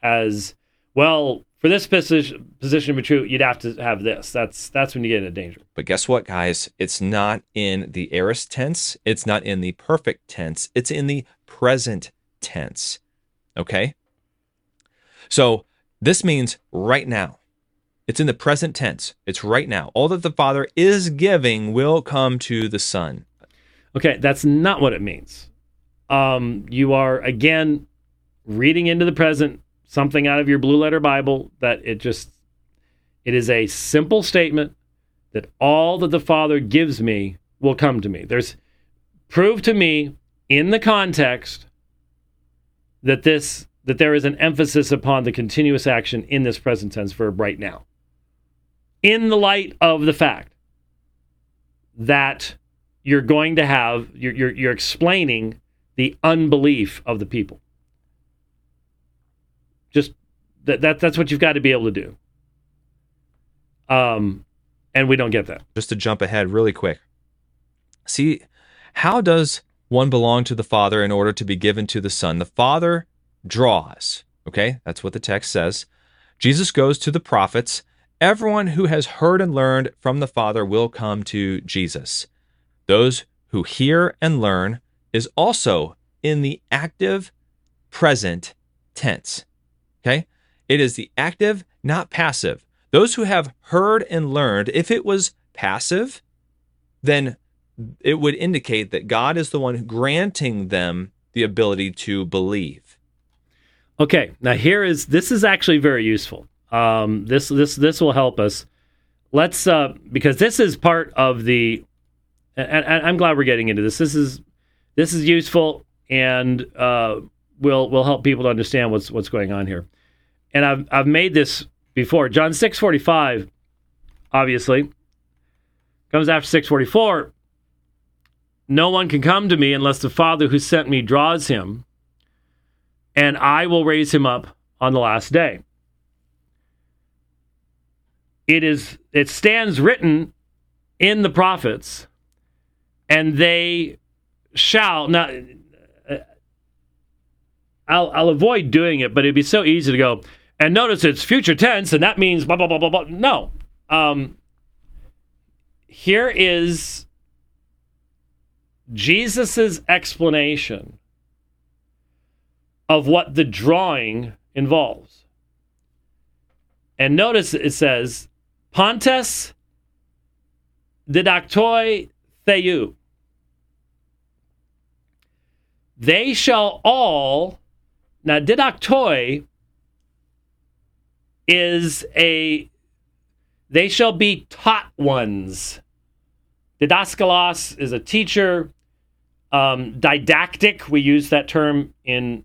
as well for this position position to be true, you'd have to have this. That's that's when you get into danger. But guess what, guys? It's not in the aorist tense. It's not in the perfect tense. It's in the present tense. Okay. So this means right now. It's in the present tense. It's right now. All that the Father is giving will come to the Son. Okay, that's not what it means. Um, you are again reading into the present something out of your blue letter Bible that it just it is a simple statement that all that the Father gives me will come to me. There's prove to me in the context that this that there is an emphasis upon the continuous action in this present tense verb right now. In the light of the fact that you're going to have, you're, you're, you're explaining the unbelief of the people. That, that that's what you've got to be able to do. Um, and we don't get that. Just to jump ahead really quick. See, how does one belong to the Father in order to be given to the Son? The Father draws. Okay, that's what the text says. Jesus goes to the prophets. Everyone who has heard and learned from the Father will come to Jesus. Those who hear and learn is also in the active present tense. Okay? It is the active, not passive. Those who have heard and learned, if it was passive, then it would indicate that God is the one granting them the ability to believe. Okay, now here is this is actually very useful. Um, this this this will help us. Let's uh, because this is part of the, and, and I'm glad we're getting into this. This is this is useful and uh, will will help people to understand what's what's going on here. And I've I've made this before. John six forty five, obviously, comes after six forty four. No one can come to me unless the Father who sent me draws him and I will raise him up on the last day. It is it stands written in the prophets, and they shall now. Uh, I'll, I'll avoid doing it, but it'd be so easy to go. And notice it's future tense, and that means blah blah blah blah blah. No, um, here is Jesus's explanation of what the drawing involves. And notice it says, pantes didactoi theou. They shall all, now didactoi is a, they shall be taught ones. Didaskalos is a teacher. Um, didactic, we use that term in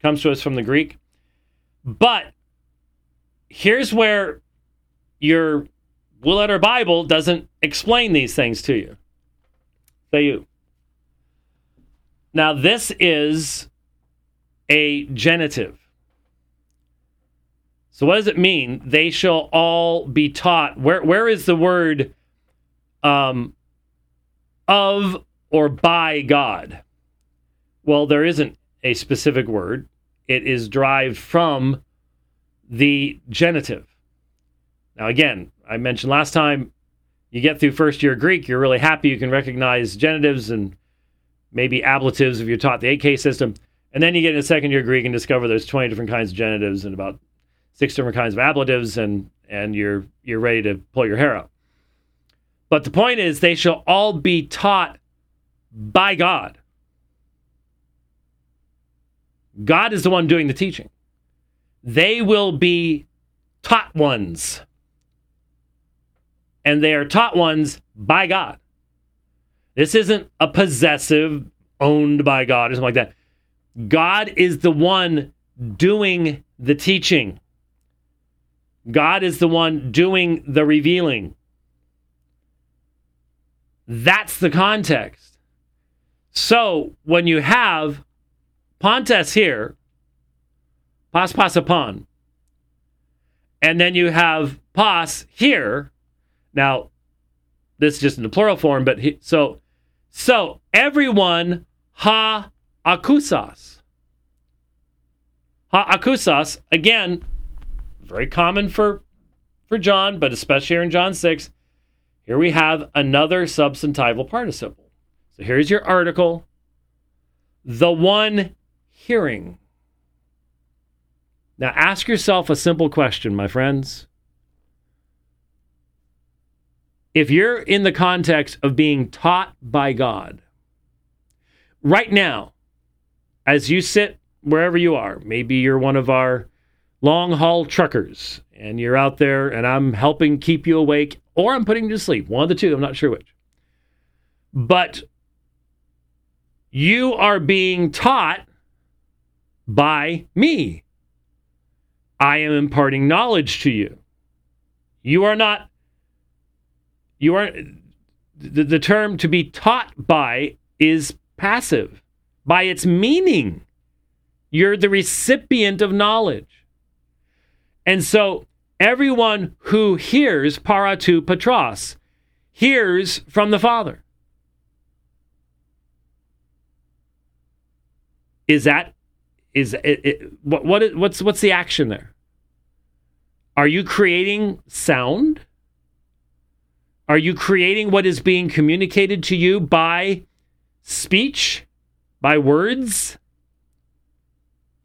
comes to us from the Greek. But here's where your Blue Letter Bible doesn't explain these things to you. Say you. Now, this is a genitive. So, what does it mean? They shall all be taught. Where, where is the word um, of or by God? Well, there isn't a specific word it is derived from the genitive. Now, again, I mentioned last time you get through first year Greek, you're really happy you can recognize genitives and maybe ablatives if you're taught the 8-case system. And then you get into second year Greek and discover there's 20 different kinds of genitives and about six different kinds of ablatives, and, and you're, you're ready to pull your hair out. But the point is, they shall all be taught by God. God is the one doing the teaching. They will be taught ones. And they are taught ones by God. This isn't a possessive owned by God or something like that. God is the one doing the teaching. God is the one doing the revealing. That's the context. So when you have Pontes here, pas pasapon. And then you have pas here. Now, this is just in the plural form, but he, so so everyone ha akusas. Ha akusas again, very common for for John, but especially here in John 6. Here we have another substantival participle. So here's your article. The one hearing. Now ask yourself a simple question, my friends. If you're in the context of being taught by God, right now, as you sit wherever you are, maybe you're one of our long haul truckers and you're out there and I'm helping keep you awake or I'm putting you to sleep, one of the two, I'm not sure which. But you are being taught by me. I am imparting knowledge to you. You are not, you are, the, the term to be taught by is passive by its meaning. You're the recipient of knowledge. And so everyone who hears paratu patros hears from the Father. Is that is it, it, what what what's what's the action there? Are you creating sound? Are you creating what is being communicated to you by speech? By words?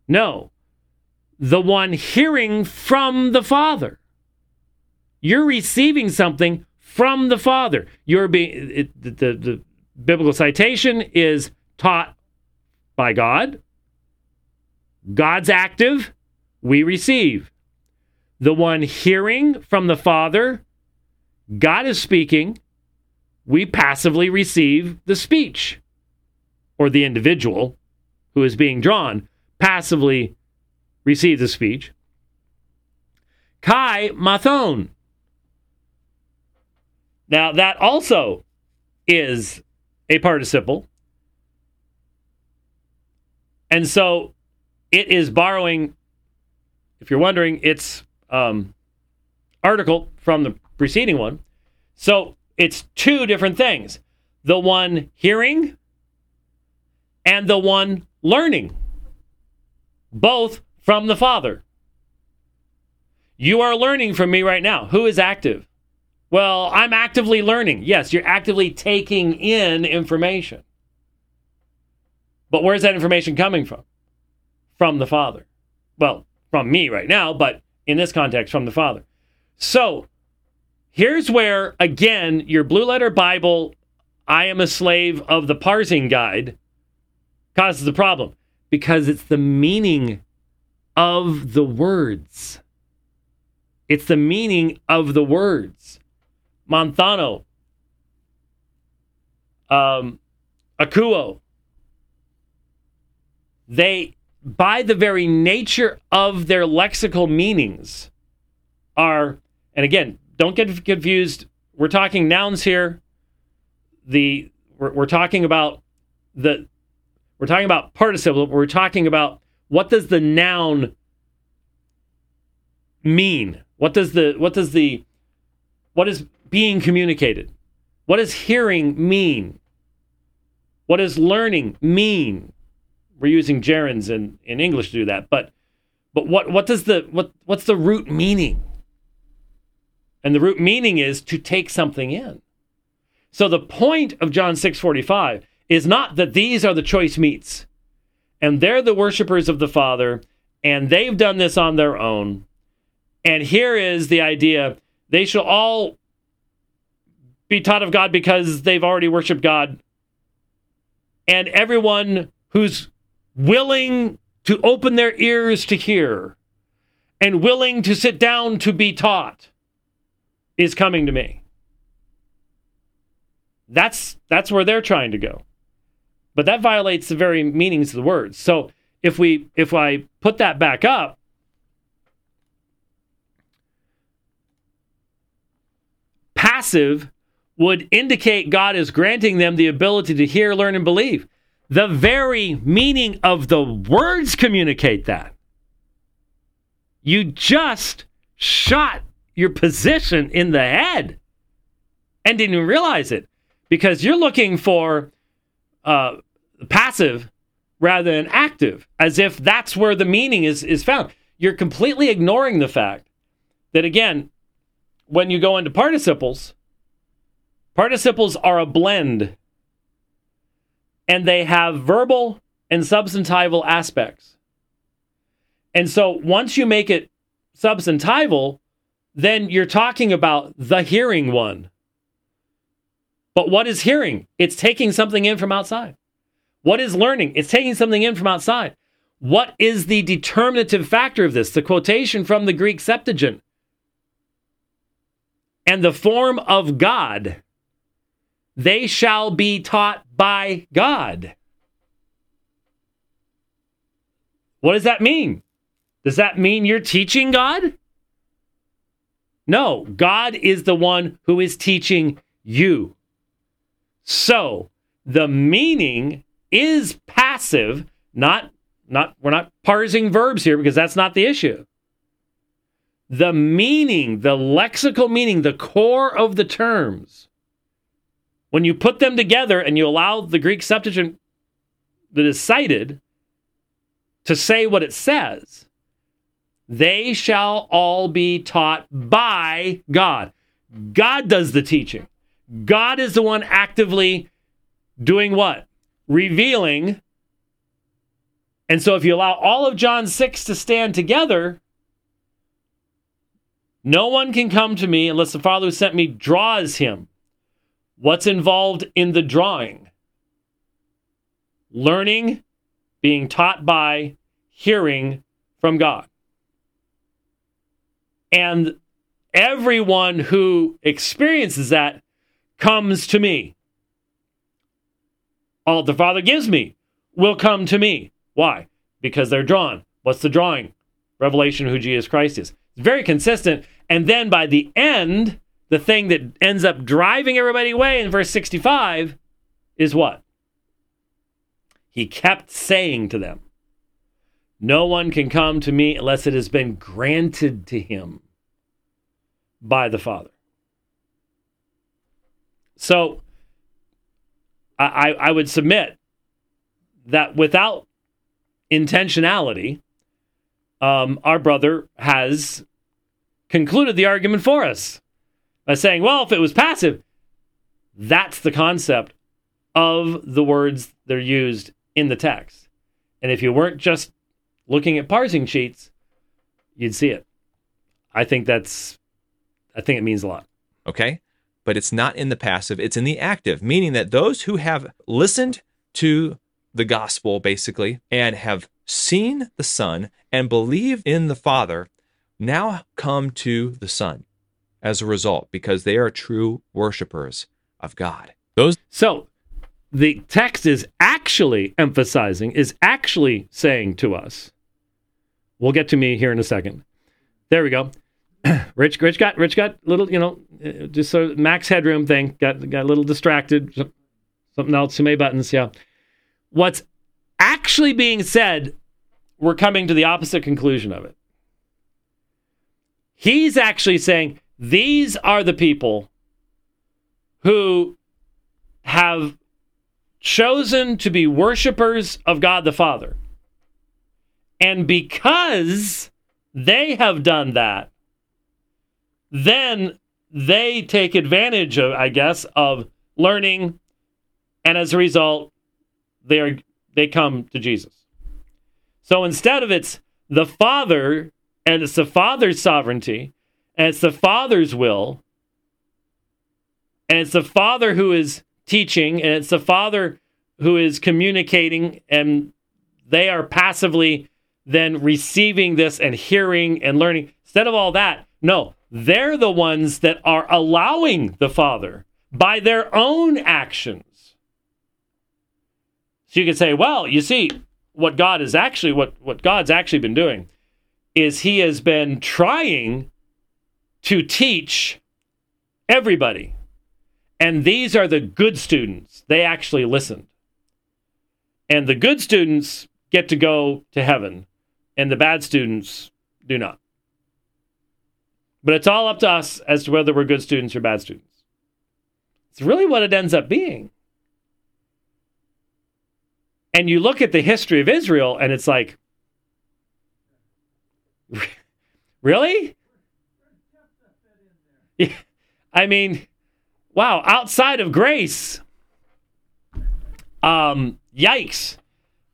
No. The one hearing from the Father. You're receiving something from the Father. You're being it, the, the, the biblical citation is taught by God. God's active, we receive. The one hearing from the Father, God is speaking, we passively receive the speech. Or the individual who is being drawn passively receives the speech. Kai mathon. Now, that also is a participle. And so it is borrowing, if you're wondering, its um, article from the preceding one. So it's two different things the one hearing and the one learning, both from the Father. You are learning from me right now. Who is active? Well, I'm actively learning. Yes, you're actively taking in information. But where's that information coming from? From the Father. Well, from me right now, but in this context, from the Father. So here's where, again, your Blue Letter Bible, I am a slave of the parsing guide, causes a problem because it's the meaning of the words. It's the meaning of the words. Manthano, um, Akuo, they, by the very nature of their lexical meanings, are, and again, don't get confused. We're talking nouns here. The we're, we're talking about the we're talking about participle. We're talking about what does the noun mean? What does the what does the what is being communicated? What does hearing mean? What does learning mean? We're using gerunds in, in English to do that, but but what what does the what what's the root meaning? And the root meaning is to take something in. So the point of John 6:45 is not that these are the choice meats and they're the worshipers of the Father and they've done this on their own. And here is the idea they shall all be taught of God because they've already worshiped God. And everyone who's willing to open their ears to hear and willing to sit down to be taught is coming to me. That's that's where they're trying to go. But that violates the very meanings of the words. So if we if I put that back up, passive would indicate God is granting them the ability to hear, learn, and believe. The very meaning of the words communicate that. You just shot your position in the head and didn't realize it because you're looking for uh, passive rather than active, as if that's where the meaning is, is found. You're completely ignoring the fact that, again, when you go into participles, Participles are a blend, and they have verbal and substantival aspects. And so once you make it substantival, then you're talking about the hearing one. But what is hearing? It's taking something in from outside. What is learning? It's taking something in from outside. What is the determinative factor of this? The quotation from the Greek Septuagint. And the form of God they shall be taught by God. What does that mean? Does that mean you're teaching God? No, God is the one who is teaching you. So the meaning is passive, not not we're not parsing verbs here because that's not the issue. The meaning, the lexical meaning, the core of the terms, when you put them together and you allow the Greek Septuagint that is cited to say what it says, they shall all be taught by God. God does the teaching. God is the one actively doing what? Revealing. And so if you allow all of John 6 to stand together, no one can come to me unless the Father who sent me draws him. What's involved in the drawing? Learning, being taught by, hearing from God. And everyone who experiences that comes to me. All the Father gives me will come to me. Why? Because they're drawn. What's the drawing? Revelation who Jesus Christ is. It's very consistent. And then by the end, the thing that ends up driving everybody away in verse 65 is what? He kept saying to them, No one can come to me unless it has been granted to him by the Father. So I, I would submit that without intentionality, um, our brother has concluded the argument for us by saying, well, if it was passive, that's the concept of the words that are used in the text. And if you weren't just looking at parsing sheets, you'd see it. I think that's, I think it means a lot. Okay but it's not in the passive, it's in the active, meaning that those who have listened to the gospel, basically, and have seen the Son and believe in the Father now come to the Son as a result because they are true worshipers of God. Those So the text is actually emphasizing, is actually saying to us, we'll get to me here in a second. There we go. Rich, Rich got Rich got little, you know, uh, just so max headroom thing. Got got a little distracted. Something else. Too many buttons. Yeah. What's actually being said? We're coming to the opposite conclusion of it. He's actually saying these are the people who have chosen to be worshipers of God the Father. And because they have done that, then they take advantage of, I guess, of learning, and as a result, they are they come to Jesus. So instead of it's the Father and it's the Father's sovereignty and it's the Father's will and it's the Father who is teaching and it's the Father who is communicating and they are passively then receiving this and hearing and learning. Instead of all that, no, they're the ones that are allowing the Father by their own actions. So you could say, well, you see, what God is actually what, what God's actually been doing is he has been trying to teach everybody. And these are the good students. They actually listened. And the good students get to go to heaven, and the bad students do not. But it's all up to us as to whether we're good students or bad students. It's really what it ends up being. And you look at the history of Israel and it's like, really? I mean, wow, outside of grace, um, yikes.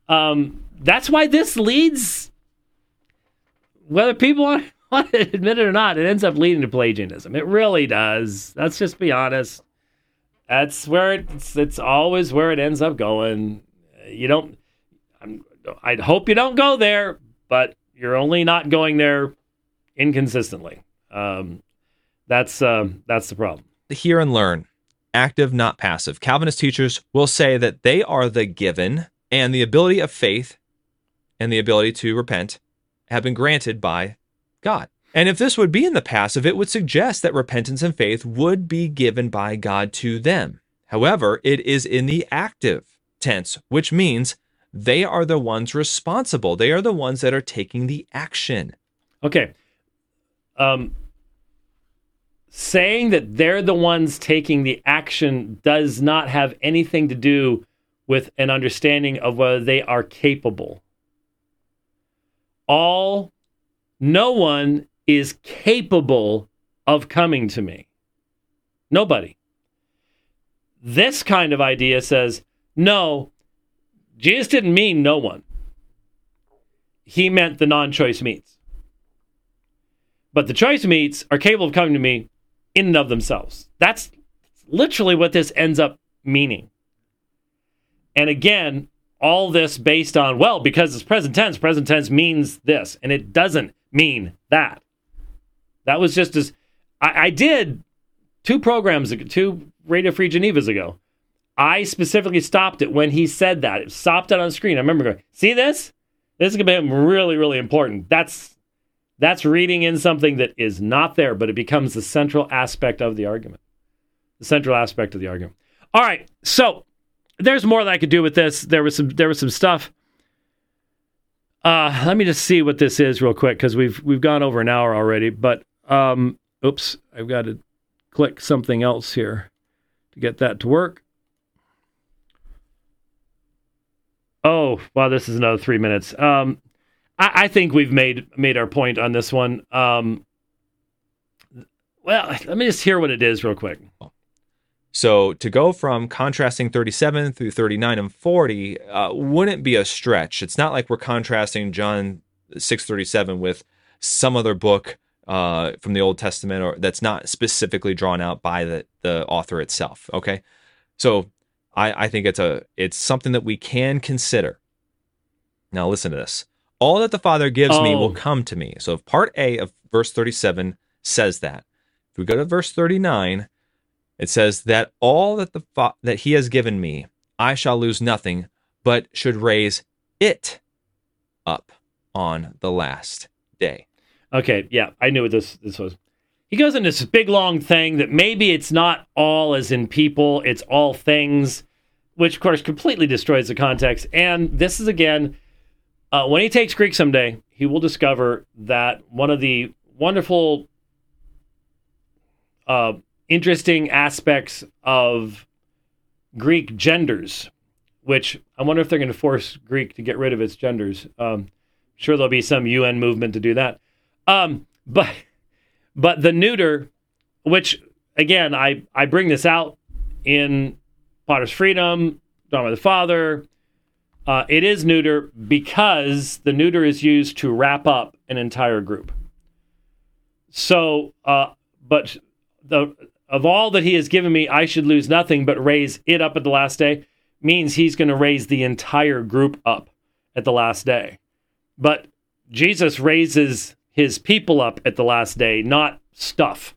Um, that's why this leads, whether people want want to admit it or not, it ends up leading to Pelagianism. It really does. Let's just be honest. That's where it's. It's always where it ends up going. You don't. I'm, I hope you don't go there, but you're only not going there inconsistently. Um, that's uh, that's the problem. Hear and learn, active, not passive. Calvinist teachers will say that they are the given and the ability of faith and the ability to repent have been granted by God. And if this would be in the passive, it would suggest that repentance and faith would be given by God to them. However, it is in the active tense, which means they are the ones responsible. They are the ones that are taking the action. Okay. Um, saying that they're the ones taking the action does not have anything to do with an understanding of whether they are capable. All, no one is capable of coming to me. Nobody. This kind of idea says, no, Jesus didn't mean no one. He meant the non choice meats. But the choice meats are capable of coming to me in and of themselves. That's literally what this ends up meaning. And again, all this based on, well, because it's present tense, present tense means this, and it doesn't mean that. That was just as I, I did two programs, two Radio Free Genevas ago. I specifically stopped it when he said that. It stopped it on screen. I remember going, see this? This is going to be really, really important. That's that's reading in something that is not there, but it becomes the central aspect of the argument. The central aspect of the argument. All right, so there's more that I could do with this. There was some there was some stuff. Uh, let me just see what this is real quick because we've we've gone over an hour already. But um, oops, I've got to click something else here to get that to work. Oh, wow, this is another three minutes. Um, I, I, think we've made made our point on this one. Um, well, let me just hear what it is real quick. So to go from contrasting 37 through 39 and 40 uh, wouldn't be a stretch. It's not like we're contrasting John 637 with some other book uh, from the Old Testament or that's not specifically drawn out by the, the author itself. Okay, so I, I think it's a it's something that we can consider. Now listen to this. All that the Father gives oh. me will oh. come to me. So if part A of verse 37 says that. If we go to verse 39, it says that all that the fa- that he has given me, I shall lose nothing, but should raise it up on the last day. Okay, yeah, I knew what this this was. He goes into this big long thing that maybe it's not all as in people, it's all things, which of course completely destroys the context. And this is again, uh, when he takes Greek someday, he will discover that one of the wonderful, uh, interesting aspects of Greek genders, which I wonder if they're going to force Greek to get rid of its genders. Um, sure, there'll be some UN movement to do that. Um, but but the neuter, which again, I, I bring this out in Potter's Freedom, Drawn by the Father. Uh, it is neuter because the neuter is used to wrap up an entire group. So, uh, but the of all that he has given me, I should lose nothing but raise it up at the last day means he's going to raise the entire group up at the last day. But Jesus raises his people up at the last day, not stuff,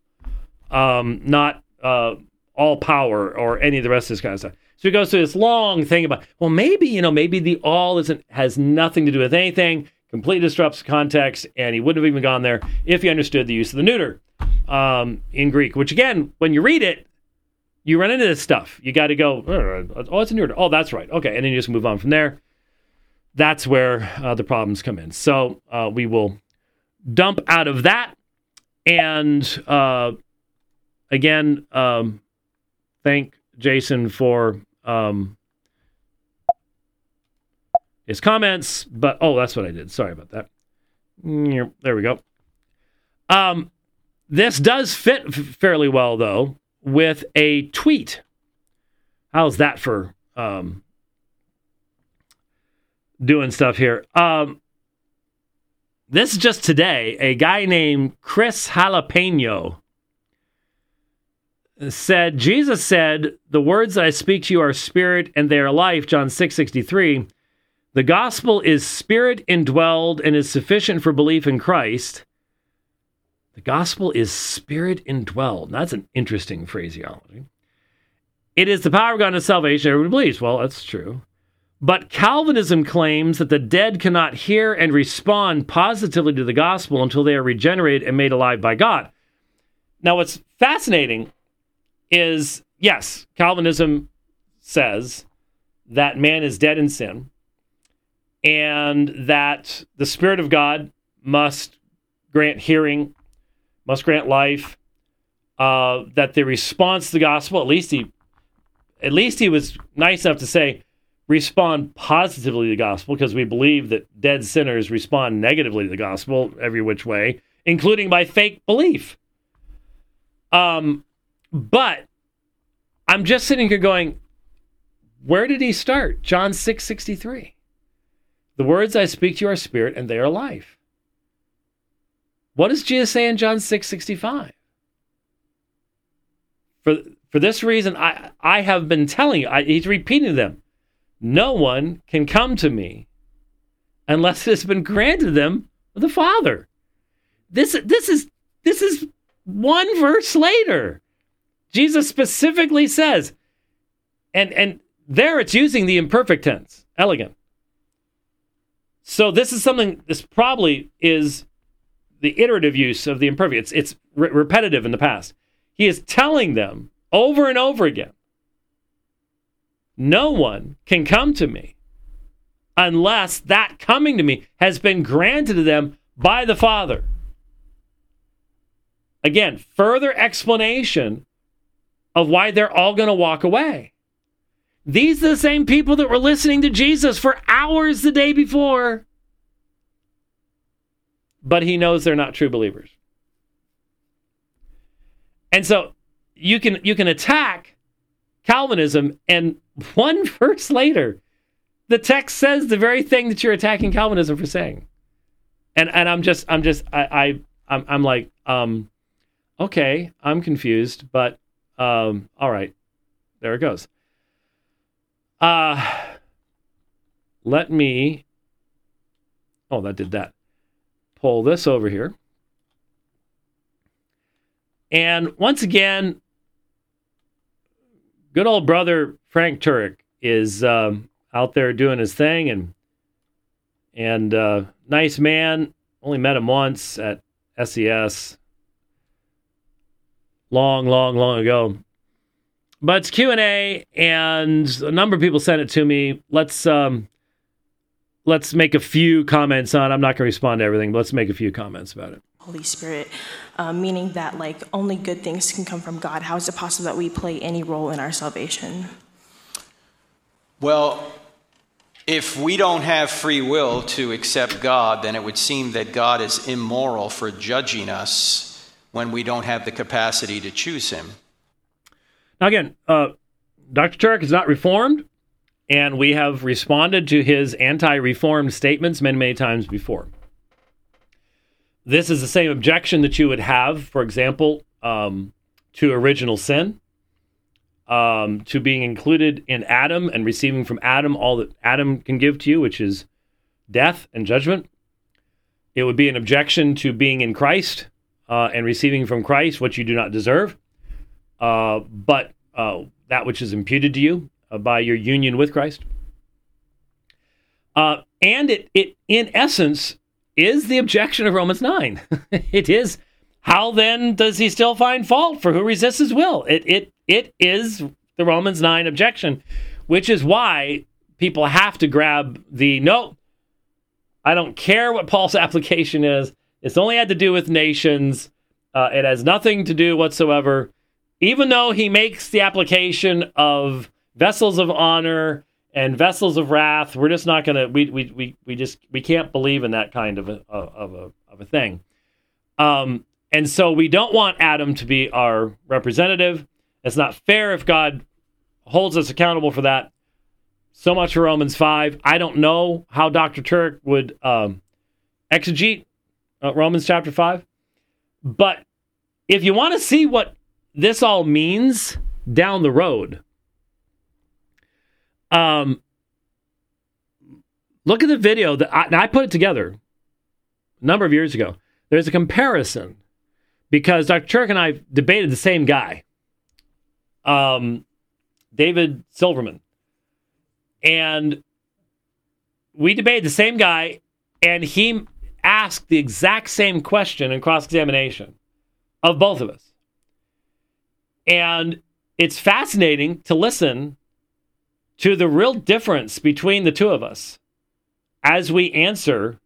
um, not uh, all power or any of the rest of this kind of stuff. So he goes through this long thing about, well, maybe you know, maybe the all isn't has nothing to do with anything, completely disrupts context, and he wouldn't have even gone there if he understood the use of the neuter um, in Greek. Which again, when you read it, you run into this stuff. You got to go, oh, it's a neuter. Oh, that's right. Okay, and then you just move on from there. That's where uh, the problems come in. So uh, we will dump out of that. And uh, again, um, thank Jason for um, his comments. But oh, that's what I did. Sorry about that. There we go. Um, this does fit fairly well, though, with a tweet. How's that for um, doing stuff here? Um, this is just today. A guy named Chris Jalapeno said, Jesus said, The words that I speak to you are spirit and they are life, John 6 63. The gospel is spirit indwelled and is sufficient for belief in Christ. The gospel is spirit indwelled. That's an interesting phraseology. It is the power of God to salvation. Everybody believes. Well, that's true. But Calvinism claims that the dead cannot hear and respond positively to the gospel until they are regenerated and made alive by God. Now, what's fascinating is yes, Calvinism says that man is dead in sin and that the Spirit of God must grant hearing, must grant life, uh, that the response to the gospel, at least he at least he was nice enough to say, respond positively to the gospel, because we believe that dead sinners respond negatively to the gospel every which way, including by fake belief. Um, but I'm just sitting here going, where did he start? John 6 63. The words I speak to you are spirit and they are life. What does Jesus say in John 6 65? For, for this reason, I, I have been telling you, I, he's repeating them. No one can come to me unless it has been granted them the Father. This, this, is, this is one verse later. Jesus specifically says, and, and there it's using the imperfect tense, elegen. So this is something, this probably is the iterative use of the imperfect. It's, it's re- repetitive in the past. He is telling them over and over again no one can come to me unless that coming to me has been granted to them by the Father. Again, further explanation of why they're all going to walk away. These are the same people that were listening to Jesus for hours the day before. But he knows they're not true believers. And so you can you can attack Calvinism and one verse later the text says the very thing that you're attacking Calvinism for saying. And and I'm just I'm just I, I I'm I'm like um okay, I'm confused, but um all right. There it goes. Uh let me Oh, that did that. Pull this over here. And once again, good old brother Frank Turek is um, out there doing his thing, and and uh, nice man. Only met him once at SES, long, long, long ago. But it's Q and A, and a number of people sent it to me. Let's um, let's make a few comments on. I'm not going to respond to everything, but let's make a few comments about it. Holy Spirit, uh, meaning that like only good things can come from God. How is it possible that we play any role in our salvation? Well, if we don't have free will to accept God, then it would seem that God is immoral for judging us when we don't have the capacity to choose Him. Now, again, uh, Dr. Turek is not reformed, and we have responded to his anti reformed statements many, many times before. This is the same objection that you would have, for example, um, to original sin, um, to being included in Adam and receiving from Adam all that Adam can give to you, which is death and judgment. It would be an objection to being in Christ uh, and receiving from Christ what you do not deserve, uh, but uh, that which is imputed to you by your union with Christ. Uh, and it, it, in essence, is the objection of Romans 9. it is how then does he still find fault for who resists his will? It it it is the Romans 9 objection, which is why people have to grab the no I don't care what Paul's application is. It's only had to do with nations. Uh, it has nothing to do whatsoever. Even though he makes the application of vessels of honor and vessels of wrath. We're just not going to. We, we we we just we can't believe in that kind of a of a of a thing. Um, and so we don't want Adam to be our representative. It's not fair if God holds us accountable for that. So much for Romans five. I don't know how Dr. Turek would um, exegete uh, Romans chapter five, but if you want to see what this all means down the road, um, look at the video that I, I put it together a number of years ago. There's a comparison because Dr. Turek and I debated the same guy, um, David Silverman. And we debated the same guy, and he asked the exact same question in cross examination of both of us. And it's fascinating to listen to the real difference between the two of us as we answer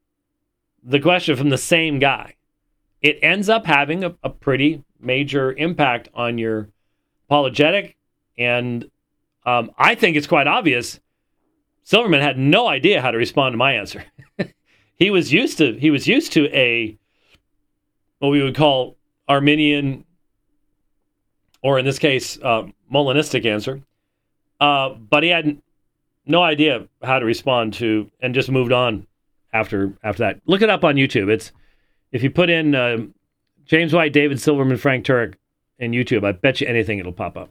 the question from the same guy. It ends up having a, a pretty major impact on your apologetic. And um, I think it's quite obvious. Silverman had no idea how to respond to my answer. he was used to he was used to a what we would call Arminian, or in this case, uh, Molinistic answer. Uh, but he had no idea how to respond to, and just moved on after after that. Look it up on YouTube. It's if you put in uh, James White, David Silverman, Frank Turek in YouTube, I bet you anything it'll pop up.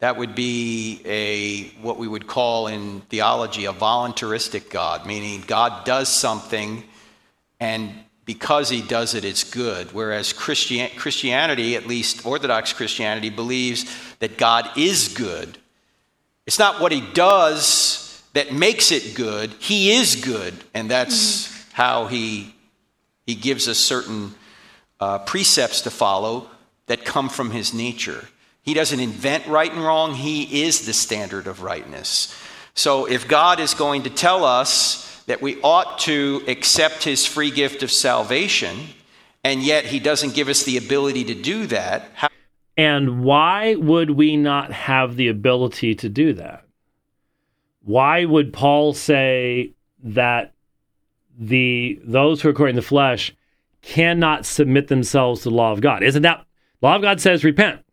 That would be a what we would call in theology a voluntaristic God, meaning God does something and because he does it, it's good. Whereas Christian, Christianity, at least Orthodox Christianity, believes that God is good. It's not what he does that makes it good, he is good. And that's mm-hmm. how he, he gives us certain uh, precepts to follow that come from his nature. He doesn't invent right and wrong, he is the standard of rightness. So if God is going to tell us, that we ought to accept his free gift of salvation, and yet he doesn't give us the ability to do that. How- and why would we not have the ability to do that? Why would Paul say that the those who are according to the flesh cannot submit themselves to the law of God? Isn't that law of God says repent?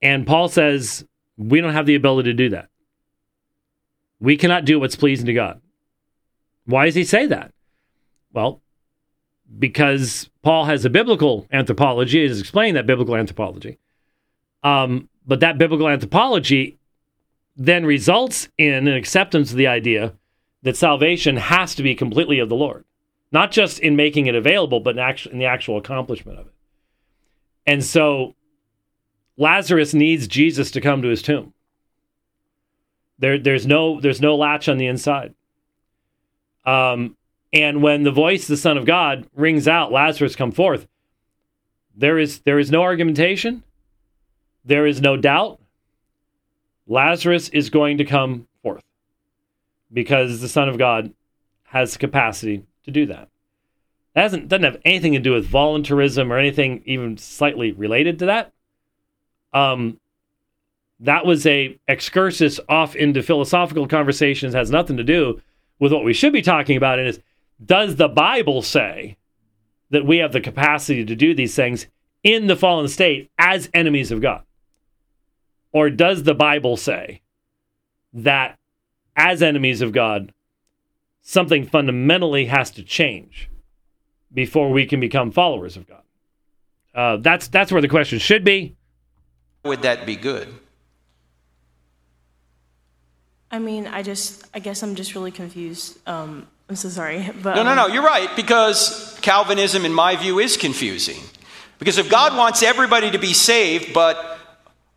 And Paul says we don't have the ability to do that. We cannot do what's pleasing to God. Why does he say that? Well, because Paul has a biblical anthropology, he has explained that biblical anthropology. Um, but that biblical anthropology then results in an acceptance of the idea that salvation has to be completely of the Lord, not just in making it available, but in, actual, in the actual accomplishment of it. And so Lazarus needs Jesus to come to his tomb. There, there's no, there's no latch on the inside. Um, and when the voice of the Son of God rings out, Lazarus, come forth. There is, there is no argumentation. There is no doubt. Lazarus is going to come forth because the Son of God has the capacity to do that. That doesn't, doesn't have anything to do with voluntarism or anything even slightly related to that. Um, that was a excursus off into philosophical conversations has nothing to do with what we should be talking about and is does the bible say that we have the capacity to do these things in the fallen state as enemies of god? Or does the bible say that as enemies of god something fundamentally has to change before we can become followers of god? Uh, that's that's where the question should be. Would that be good? I mean, I just, I guess I'm just really confused. Um, I'm so sorry, but no, no, no. Um, you're right because Calvinism, in my view, is confusing. Because if God wants everybody to be saved, but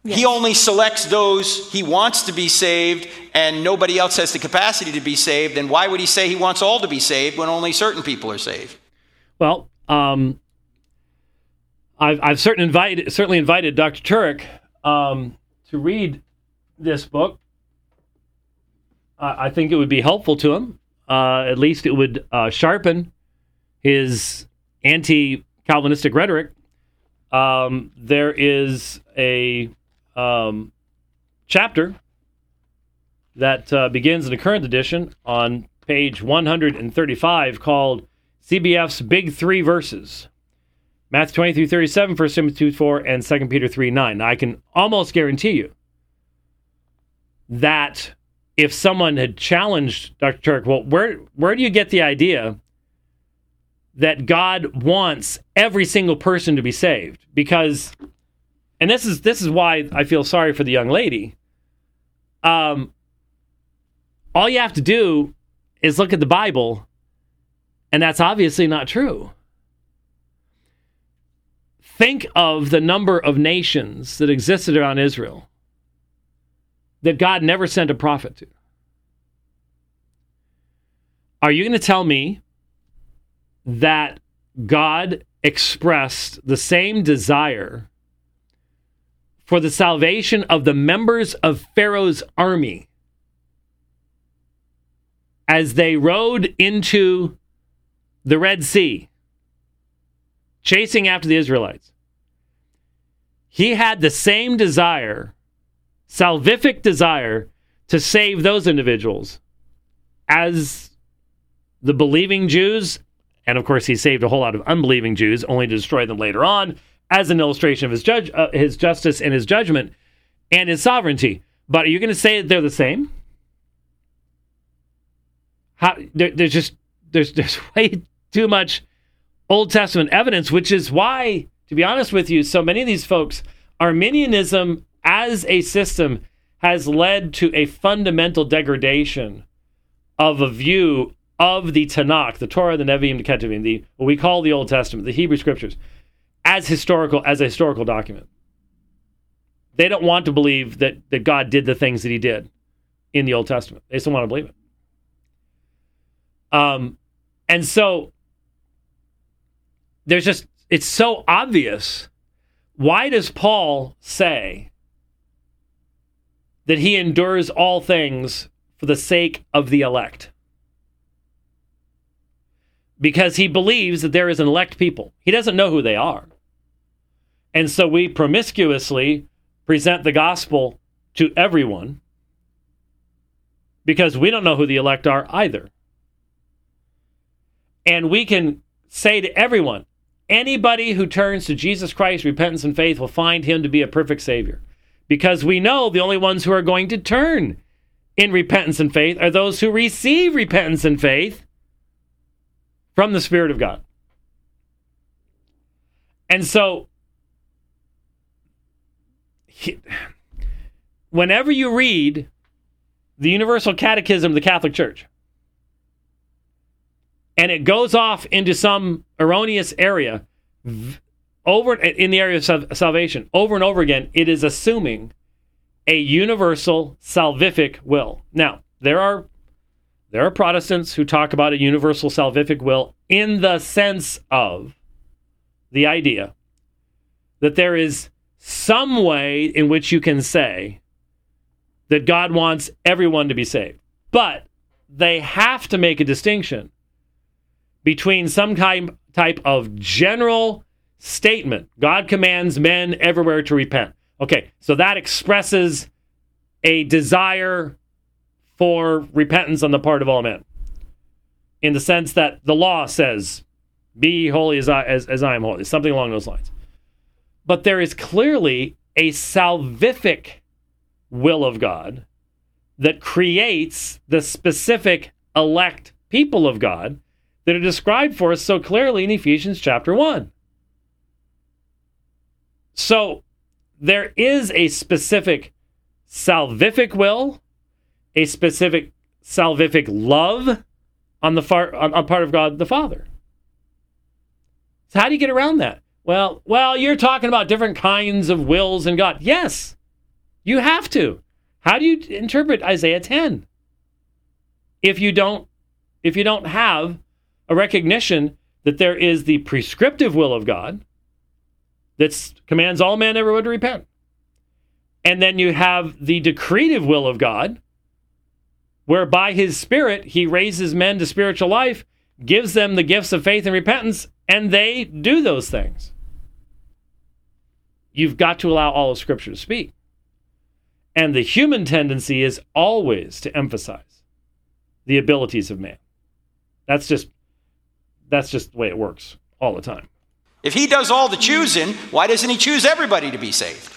yes. He only selects those He wants to be saved, and nobody else has the capacity to be saved, then why would He say He wants all to be saved when only certain people are saved? Well, um, I've, I've certainly invited, certainly invited Dr. Turek um, to read this book I think it would be helpful to him. Uh, at least it would uh, sharpen his anti Calvinistic rhetoric. Um, there is a um, chapter that uh, begins in the current edition on page 135 called CBF's Big Three Verses. Matthew 20 through 37, 1 Timothy 2 4, and 2 Peter 3 9. Now, I can almost guarantee you that if someone had challenged Dr. Turek, well, where where do you get the idea that God wants every single person to be saved? Because, and this is this is why I feel sorry for the young lady. Um, all you have to do is look at the Bible, and that's obviously not true. Think of the number of nations that existed around Israel that God never sent a prophet to. Are you going to tell me that God expressed the same desire for the salvation of the members of Pharaoh's army as they rode into the Red Sea, chasing after the Israelites? He had the same desire, salvific desire, to save those individuals as the believing Jews. And of course, he saved a whole lot of unbelieving Jews, only to destroy them later on as an illustration of his, judge, uh, his justice and his judgment and his sovereignty. But are you going to say that they're the same? How, there, there's just there's there's way too much Old Testament evidence, which is why to be honest with you, so many of these folks, Arminianism as a system has led to a fundamental degradation of a view of the Tanakh, the Torah, the Nevi'im, the Ketuvim, the what we call the Old Testament, the Hebrew Scriptures, as historical as a historical document. They don't want to believe that that God did the things that He did in the Old Testament. They still want to believe it. Um, and so there's just it's so obvious. Why does Paul say that he endures all things for the sake of the elect? Because he believes that there is an elect people. He doesn't know who they are. And so we promiscuously present the gospel to everyone because we don't know who the elect are either. And we can say to everyone, Anybody who turns to Jesus Christ, repentance, and faith will find him to be a perfect Savior. Because we know the only ones who are going to turn in repentance and faith are those who receive repentance and faith from the Spirit of God. And so, whenever you read the Universal Catechism of the Catholic Church, and it goes off into some erroneous area over in the area of salvation over and over again it is assuming a universal salvific will. Now there are there are protestants who talk about a universal salvific will in the sense of the idea that there is some way in which you can say that god wants everyone to be saved. But they have to make a distinction between some kind type of general statement God commands men everywhere to repent. Okay, so that expresses a desire for repentance on the part of all men. In the sense that the law says, Be holy as I, as, as I am holy, something along those lines. But there is clearly a salvific will of God that creates the specific elect people of God that are described for us so clearly in Ephesians chapter 1. So there is a specific salvific will, a specific salvific love on the far, on, on part of God the Father. So how do you get around that? Well, well, you're talking about different kinds of wills in God. Yes, you have to. How do you interpret Isaiah 10? If you don't if you don't have a recognition that there is the prescriptive will of God that commands all men everywhere to repent. And then you have the decretive will of God, where by his Spirit he raises men to spiritual life, gives them the gifts of faith and repentance, and they do those things. You've got to allow all of Scripture to speak. And the human tendency is always to emphasize the abilities of man. That's just that's just the way it works all the time. If he does all the choosing, why doesn't he choose everybody to be saved?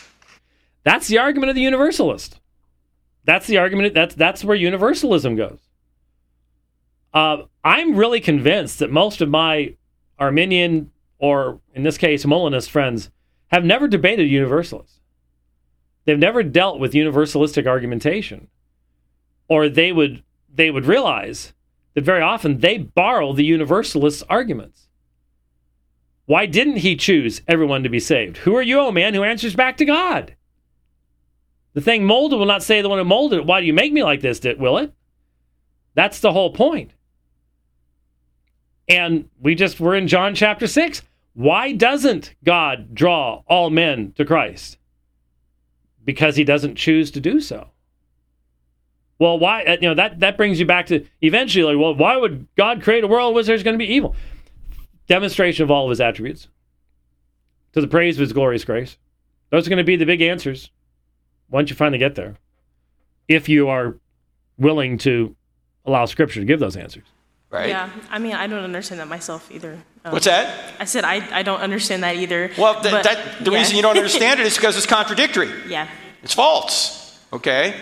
That's the argument of the universalist. That's the argument. That's that's where universalism goes. Uh, I'm really convinced that most of my Arminian, or in this case, Molinist friends, have never debated universalists. They've never dealt with universalistic argumentation, or they would they would realize that very often they borrow the universalist arguments. Why didn't he choose everyone to be saved? Who are you, oh man, who answers back to God? The thing molded will not say the one who molded it. Why do you make me like this, will it? That's the whole point. And we just were in John chapter 6. Why doesn't God draw all men to Christ? Because he doesn't choose to do so. Well, why? uh, You know that that brings you back to eventually. Like, well, why would God create a world where there's going to be evil? Demonstration of all of His attributes, to the praise of His glorious grace. Those are going to be the big answers once you finally get there, if you are willing to allow Scripture to give those answers. Right? Yeah, I mean, I don't understand that myself either. Um, What's that? I said I, I don't understand that either. Well, th- but- that, the yeah. reason you don't understand it is because it's contradictory. yeah. It's false. Okay?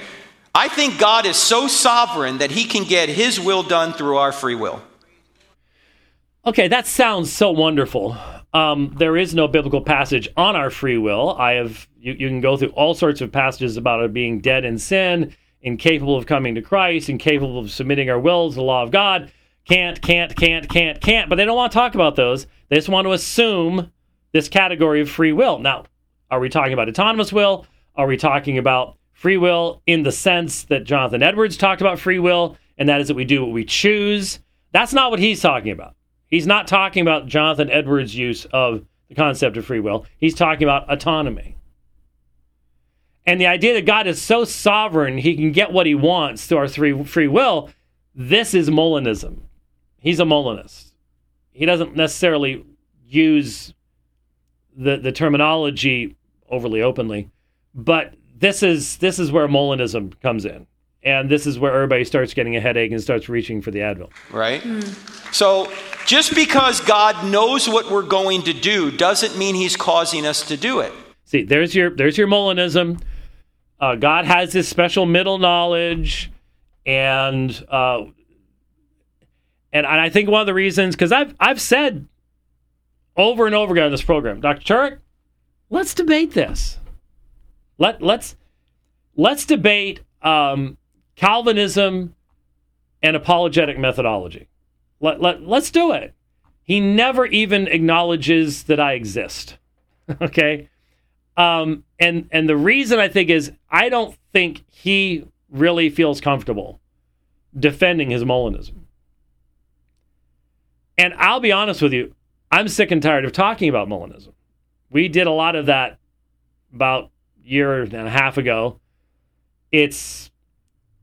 I think God is so sovereign that he can get his will done through our free will. Okay, that sounds so wonderful. Um, there is no biblical passage on our free will. I have you, you can go through all sorts of passages about it being dead in sin, incapable of coming to Christ, incapable of submitting our wills to the law of God. Can't, can't, can't, can't, can't. But they don't want to talk about those. They just want to assume this category of free will. Now, are we talking about autonomous will? Are we talking about free will in the sense that Jonathan Edwards talked about free will, and that is that we do what we choose? That's not what he's talking about. He's not talking about Jonathan Edwards' use of the concept of free will. He's talking about autonomy. And the idea that God is so sovereign, he can get what he wants through our free, free will, this is Molinism. He's a Molinist. He doesn't necessarily use the, the terminology overly openly, but this is this is where Molinism comes in. And this is where everybody starts getting a headache and starts reaching for the Advil. Right? So just because God knows what we're going to do doesn't mean he's causing us to do it. See, there's your there's your Molinism. Uh, God has this special middle knowledge, and uh, and and I think one of the reasons because I've I've said over and over again on this program, Dr. Turek, let's debate this. Let let's let's debate um, Calvinism and apologetic methodology. Let, let let's do it. He never even acknowledges that I exist. okay. Um, and and the reason I think is I don't think he really feels comfortable defending his Molinism. And I'll be honest with you, I'm sick and tired of talking about Molinism. We did a lot of that about a year and a half ago. It's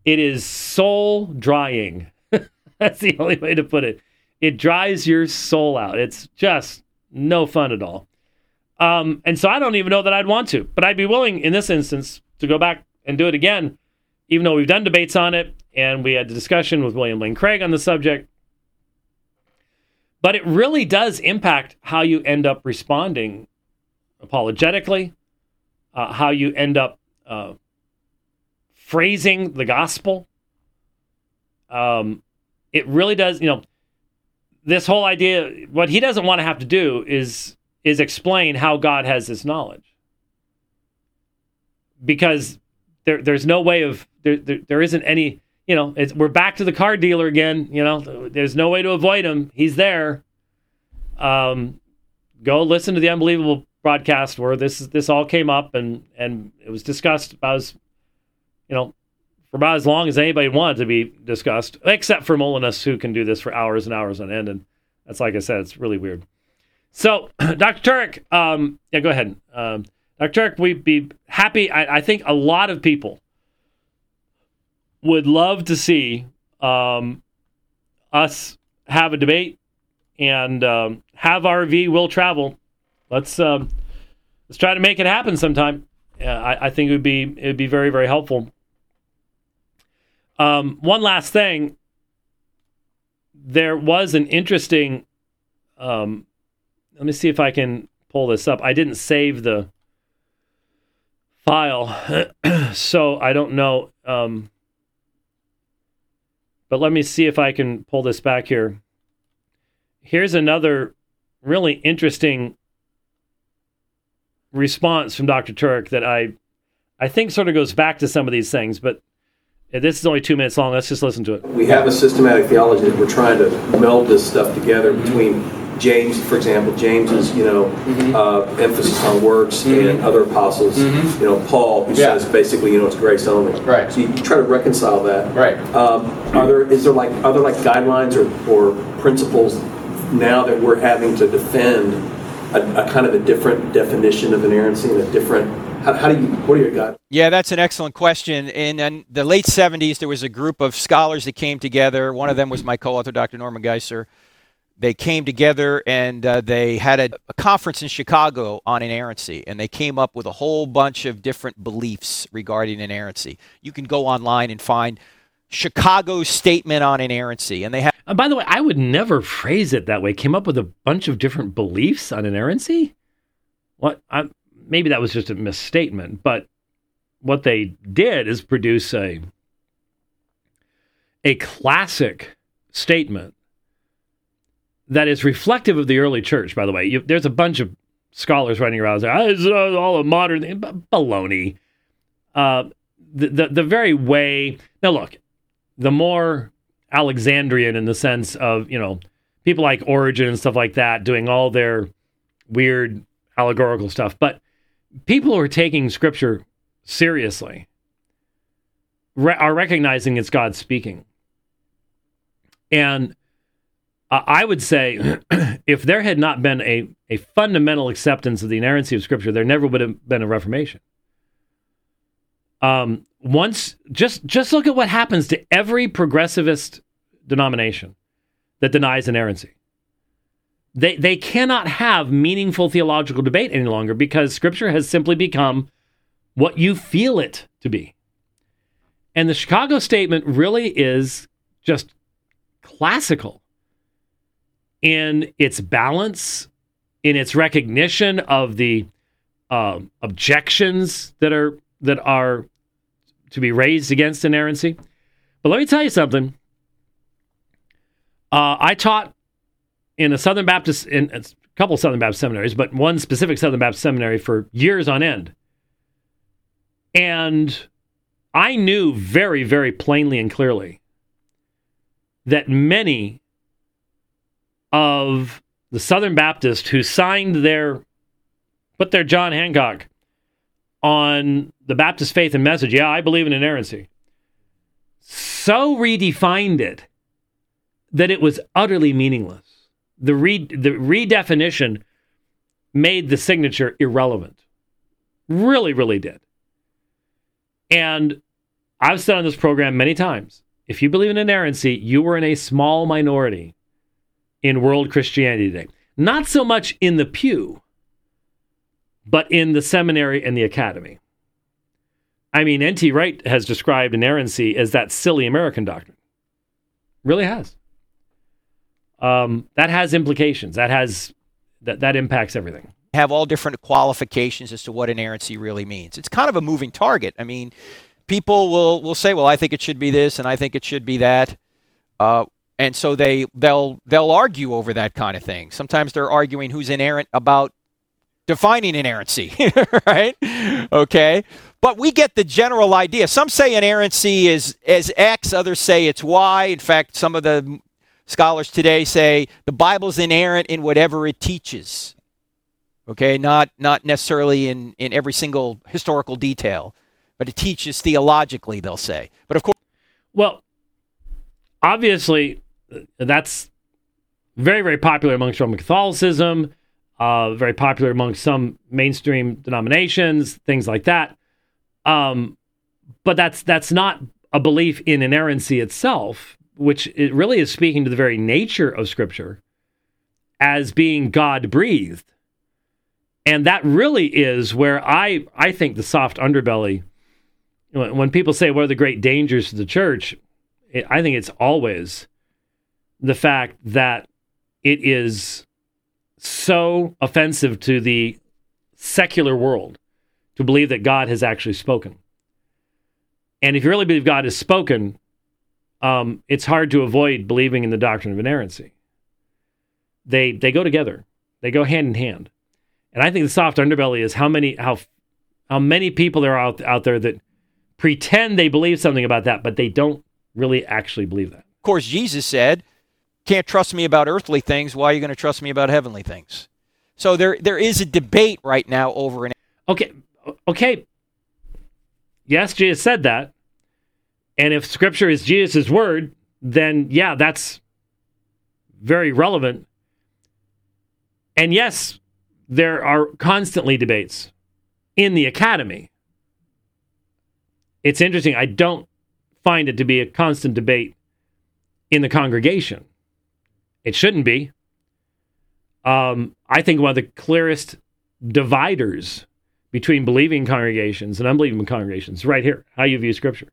it is soul drying. That's the only way to put it. It dries your soul out. It's just no fun at all. Um, and so I don't even know that I'd want to, but I'd be willing in this instance to go back and do it again, even though we've done debates on it and we had a discussion with William Lane Craig on the subject. But it really does impact how you end up responding apologetically, uh, how you end up uh, phrasing the gospel. Um, it really does, you know, this whole idea, what he doesn't want to have to do is is explain how God has this knowledge. Because there, there's no way of there, there, there isn't any you know we're back to the car dealer again you know there's no way to avoid him he's there um, go listen to the unbelievable broadcast where this this all came up and and it was discussed I as you know for about as long as anybody wanted to be discussed except for Molinists who can do this for hours and hours on end and that's like I said it's really weird so Dr. Turek um, yeah go ahead um, Dr. Turek we'd be happy I, I think a lot of people would love to see um, us have a debate and um, have RV will travel. Let's um, let's try to make it happen sometime. Uh, I, I think it would be it would be very very helpful. Um, one last thing. There was an interesting. Um, let me see if I can pull this up. I didn't save the file, so I don't know. Um, but let me see if I can pull this back here. Here's another really interesting response from Dr. Turek that I I think sort of goes back to some of these things, but this is only two minutes long. Let's just listen to it. We have a systematic theology that we're trying to meld this stuff together between James, for example, James's you know uh, emphasis on works and other apostles. You know, Paul, who Yeah. says basically you know it's grace only. Right. So you try to reconcile that. Right. Um, are there is there like are there like guidelines or, or principles now that we're having to defend a, a kind of a different definition of inerrancy and a different how, how do you what are your gut Yeah, that's an excellent question. In, in the late 70s, there was a group of scholars that came together. One of them was my co author, Dr. Norman Geisler. They came together and uh, they had a, a conference in Chicago on inerrancy, and they came up with a whole bunch of different beliefs regarding inerrancy. You can go online and find Chicago's statement on inerrancy, and they have. Uh, by the way, I would never phrase it that way. Came up with a bunch of different beliefs on inerrancy. What? I, maybe that was just a misstatement, but what they did is produce a a classic statement that is reflective of the early church. By the way, you, there's a bunch of scholars running around saying, oh, "It's all a modern thing." baloney." Uh, the, the the very way now, look, the more Alexandrian in the sense of you know people like Origen and stuff like that doing all their weird allegorical stuff, but people who are taking scripture seriously re- are recognizing it's God speaking. And I would say if there had not been a, a fundamental acceptance of the inerrancy of scripture, there never would have been a reformation. Um, once just just look at what happens to every progressivist denomination that denies inerrancy. They, they cannot have meaningful theological debate any longer because Scripture has simply become what you feel it to be. And the Chicago statement really is just classical in its balance, in its recognition of the uh, objections that are that are to be raised against inerrancy. But let me tell you something. Uh, I taught in a Southern Baptist, in a couple Southern Baptist seminaries, but one specific Southern Baptist seminary for years on end. And I knew very, very plainly and clearly that many of the Southern Baptists who signed their, put their John Hancock on the Baptist faith and message, yeah, I believe in inerrancy, so redefined it that it was utterly meaningless the re, the redefinition made the signature irrelevant. Really, really did. And I've said on this program many times if you believe in inerrancy, you were in a small minority in world Christianity today. Not so much in the pew, but in the seminary and the academy. I mean, N.T. Wright has described inerrancy as that silly American doctrine. Really has um, that has implications. That has that that impacts everything. Have all different qualifications as to what inerrancy really means. It's kind of a moving target. I mean, people will will say, "Well, I think it should be this, and I think it should be that," uh, and so they they'll they'll argue over that kind of thing. Sometimes they're arguing who's inerrant about defining inerrancy, right? Okay. But we get the general idea. Some say inerrancy is as X, others say it's Y. In fact, some of the Scholars today say the Bible's inerrant in whatever it teaches. Okay, not not necessarily in, in every single historical detail, but it teaches theologically, they'll say. But of course Well, obviously that's very, very popular amongst Roman Catholicism, uh, very popular amongst some mainstream denominations, things like that. Um, but that's that's not a belief in inerrancy itself which it really is speaking to the very nature of Scripture as being God breathed. And that really is where I, I think the soft underbelly, when people say, what are the great dangers to the church? I think it's always the fact that it is so offensive to the secular world to believe that God has actually spoken. And if you really believe God has spoken, um, it's hard to avoid believing in the doctrine of inerrancy. They they go together. They go hand in hand. And I think the soft underbelly is how many how how many people there are out, out there that pretend they believe something about that, but they don't really actually believe that. Of course, Jesus said, "Can't trust me about earthly things. Why are you going to trust me about heavenly things?" So there there is a debate right now over an. Okay, okay. Yes, Jesus said that, and if scripture is Jesus' word, then yeah, that's very relevant. And yes, there are constantly debates in the academy. It's interesting. I don't find it to be a constant debate in the congregation. It shouldn't be. Um, I think one of the clearest dividers between believing congregations and unbelieving congregations right here how you view Scripture.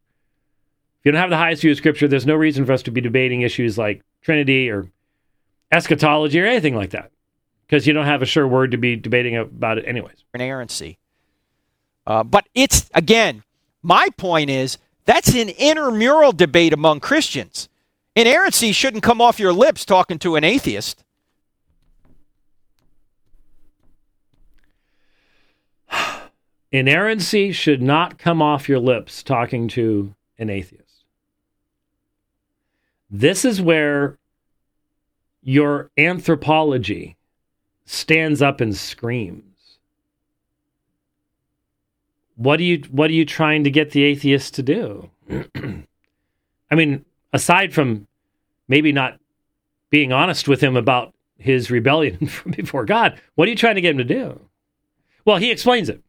You don't have the highest view of Scripture, there's no reason for us to be debating issues like Trinity or eschatology or anything like that because you don't have a sure word to be debating about it, anyways. Inerrancy. Uh, but it's, again, my point is that's an intramural debate among Christians. Inerrancy shouldn't come off your lips talking to an atheist. Inerrancy should not come off your lips talking to an atheist. This is where your anthropology stands up and screams. What are you what are you trying to get the atheist to do? I mean, aside from maybe not being honest with him about his rebellion before God, what are you trying to get him to do? Well, he explains it.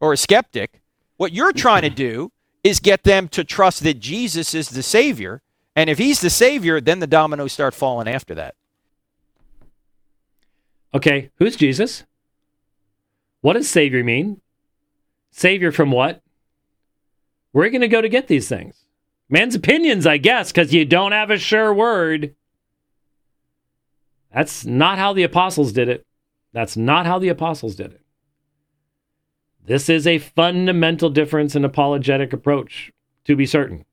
Or a skeptic. What you're trying to do is get them to trust that Jesus is the Savior. And if he's the Savior, then the dominoes start falling after that. Okay, who's Jesus? What does Savior mean? Savior from what? You going to go to get these things? Man's opinions, I guess, because you don't have a sure word. That's not how the apostles did it. That's not how the apostles did it. This is a fundamental difference in apologetic approach, to be certain.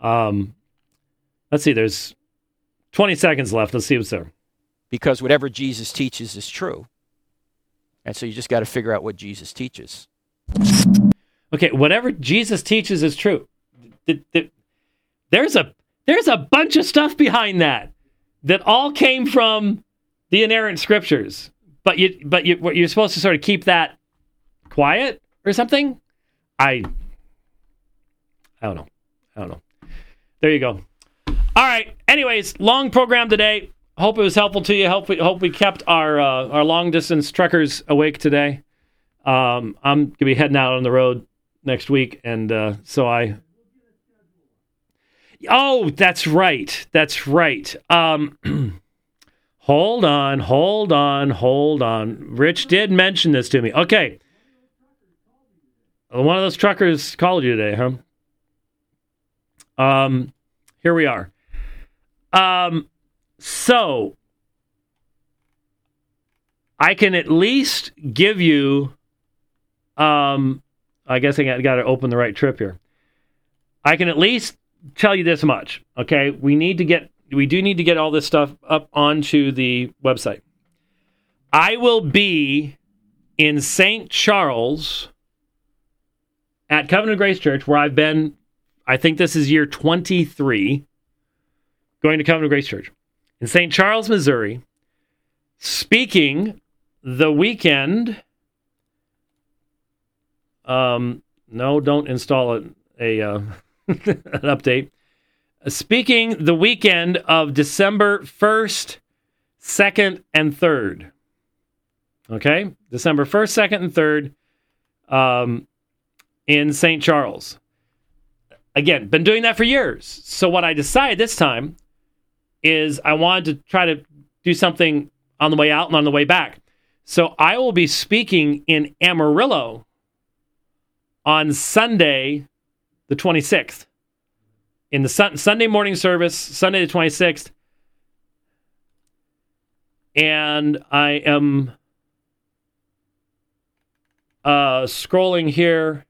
Um, let's see, there's 20 seconds left. Let's see what's there. Because whatever Jesus teaches is true. And so you just got to figure out what Jesus teaches. Okay, whatever Jesus teaches is true. There's a there's a bunch of stuff behind that that all came from the inerrant scriptures. But you but you you're supposed to sort of keep that quiet or something. I I don't know. I don't know. There you go. All right. Anyways, long program today. Hope it was helpful to you. Hope we hope we kept our uh, our long distance truckers awake today. Um, I'm gonna be heading out on the road next week, and uh, so I. Oh, that's right. That's right. Um, hold on, hold on, hold on. Rich did mention this to me. Okay. One of those truckers called you today, huh? Um, here we are. Um, so I can at least give you um I guess I got, got to open the right trip here. I can at least tell you this much, okay? We need to get we do need to get all this stuff up onto the website. I will be in St. Charles at Covenant Grace Church, where I've been, I think this is year 23, going to Covenant Grace Church in St. Charles, Missouri, speaking the weekend um, no, don't install a, a uh, an update. Speaking the weekend of December 1st, 2nd, and 3rd. Okay? December 1st, 2nd, and 3rd um, in St. Charles. Again, been doing that for years. So, what I decided this time is I wanted to try to do something on the way out and on the way back. So, I will be speaking in Amarillo on Sunday, the 26th. In the sun- Sunday morning service, Sunday the 26th. And I am uh, scrolling here.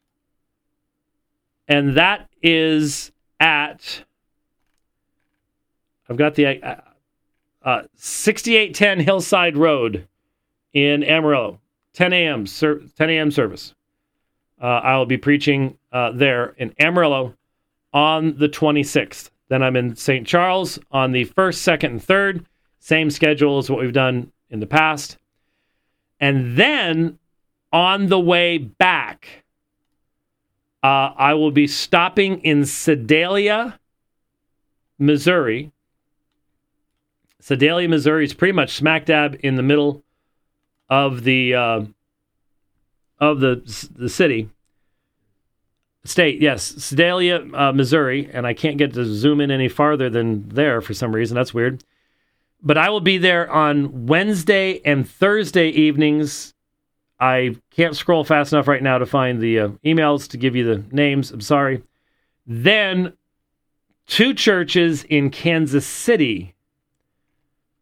And that is at, I've got the uh, uh, 6810 Hillside Road in Amarillo, 10 a.m. Ser- 10 a.m. service. Uh, I will be preaching uh, there in Amarillo on the 26th. Then I'm in St. Charles on the 1st, 2nd, and 3rd. Same schedule as what we've done in the past. And then on the way back, uh, I will be stopping in Sedalia, Missouri. Sedalia, Missouri is pretty much smack dab in the middle of the uh, of the the city state. Yes, Sedalia, uh, Missouri, and I can't get to zoom in any farther than there for some reason. That's weird. But I will be there on Wednesday and Thursday evenings. I can't scroll fast enough right now to find the uh, emails to give you the names. I'm sorry. Then two churches in Kansas City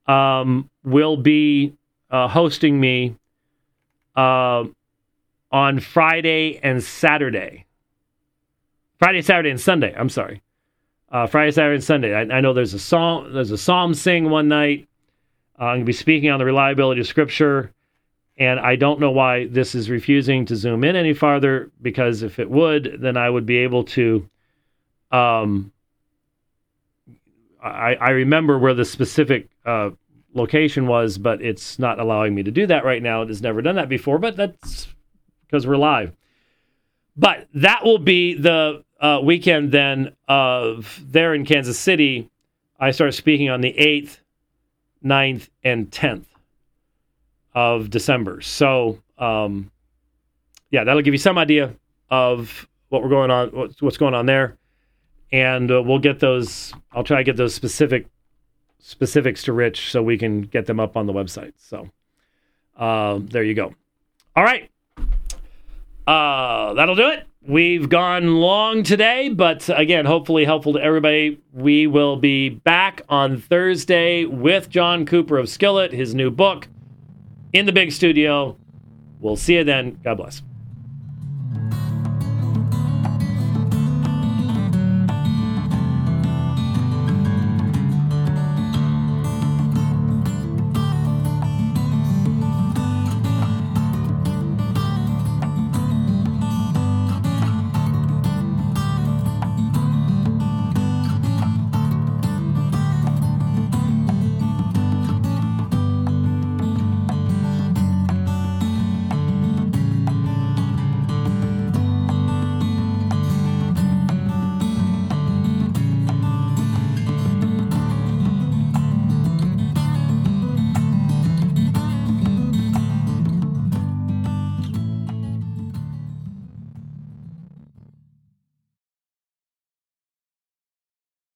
um, will be uh, hosting me uh, on Friday and Saturday. Friday, Saturday, and Sunday. I'm sorry. Uh, Friday, Saturday, and Sunday. I, I, know there's a psalm. There's a psalm sing one night. Uh, I'm going to be speaking on the reliability of Scripture, and I don't know why this is refusing to zoom in any farther. Because if it would, then I would be able to. Um, I, I remember where the specific uh, location was, but it's not allowing me to do that right now. It has never done that before, but that's because we're live. But that will be the uh, weekend then of there in Kansas City. I start speaking on the 8th, 9th, and 10th of December. So, um, yeah, that'll give you some idea of what we're going on, what's going on there, and uh, we'll get those. I'll try to get those specific specifics to Rich so we can get them up on the website. So, uh, there you go. All right, uh, that'll do it. We've gone long today, but again, hopefully helpful to everybody. We will be back on Thursday with John Cooper of Skillet, his new book in the big studio. We'll see you then. God bless.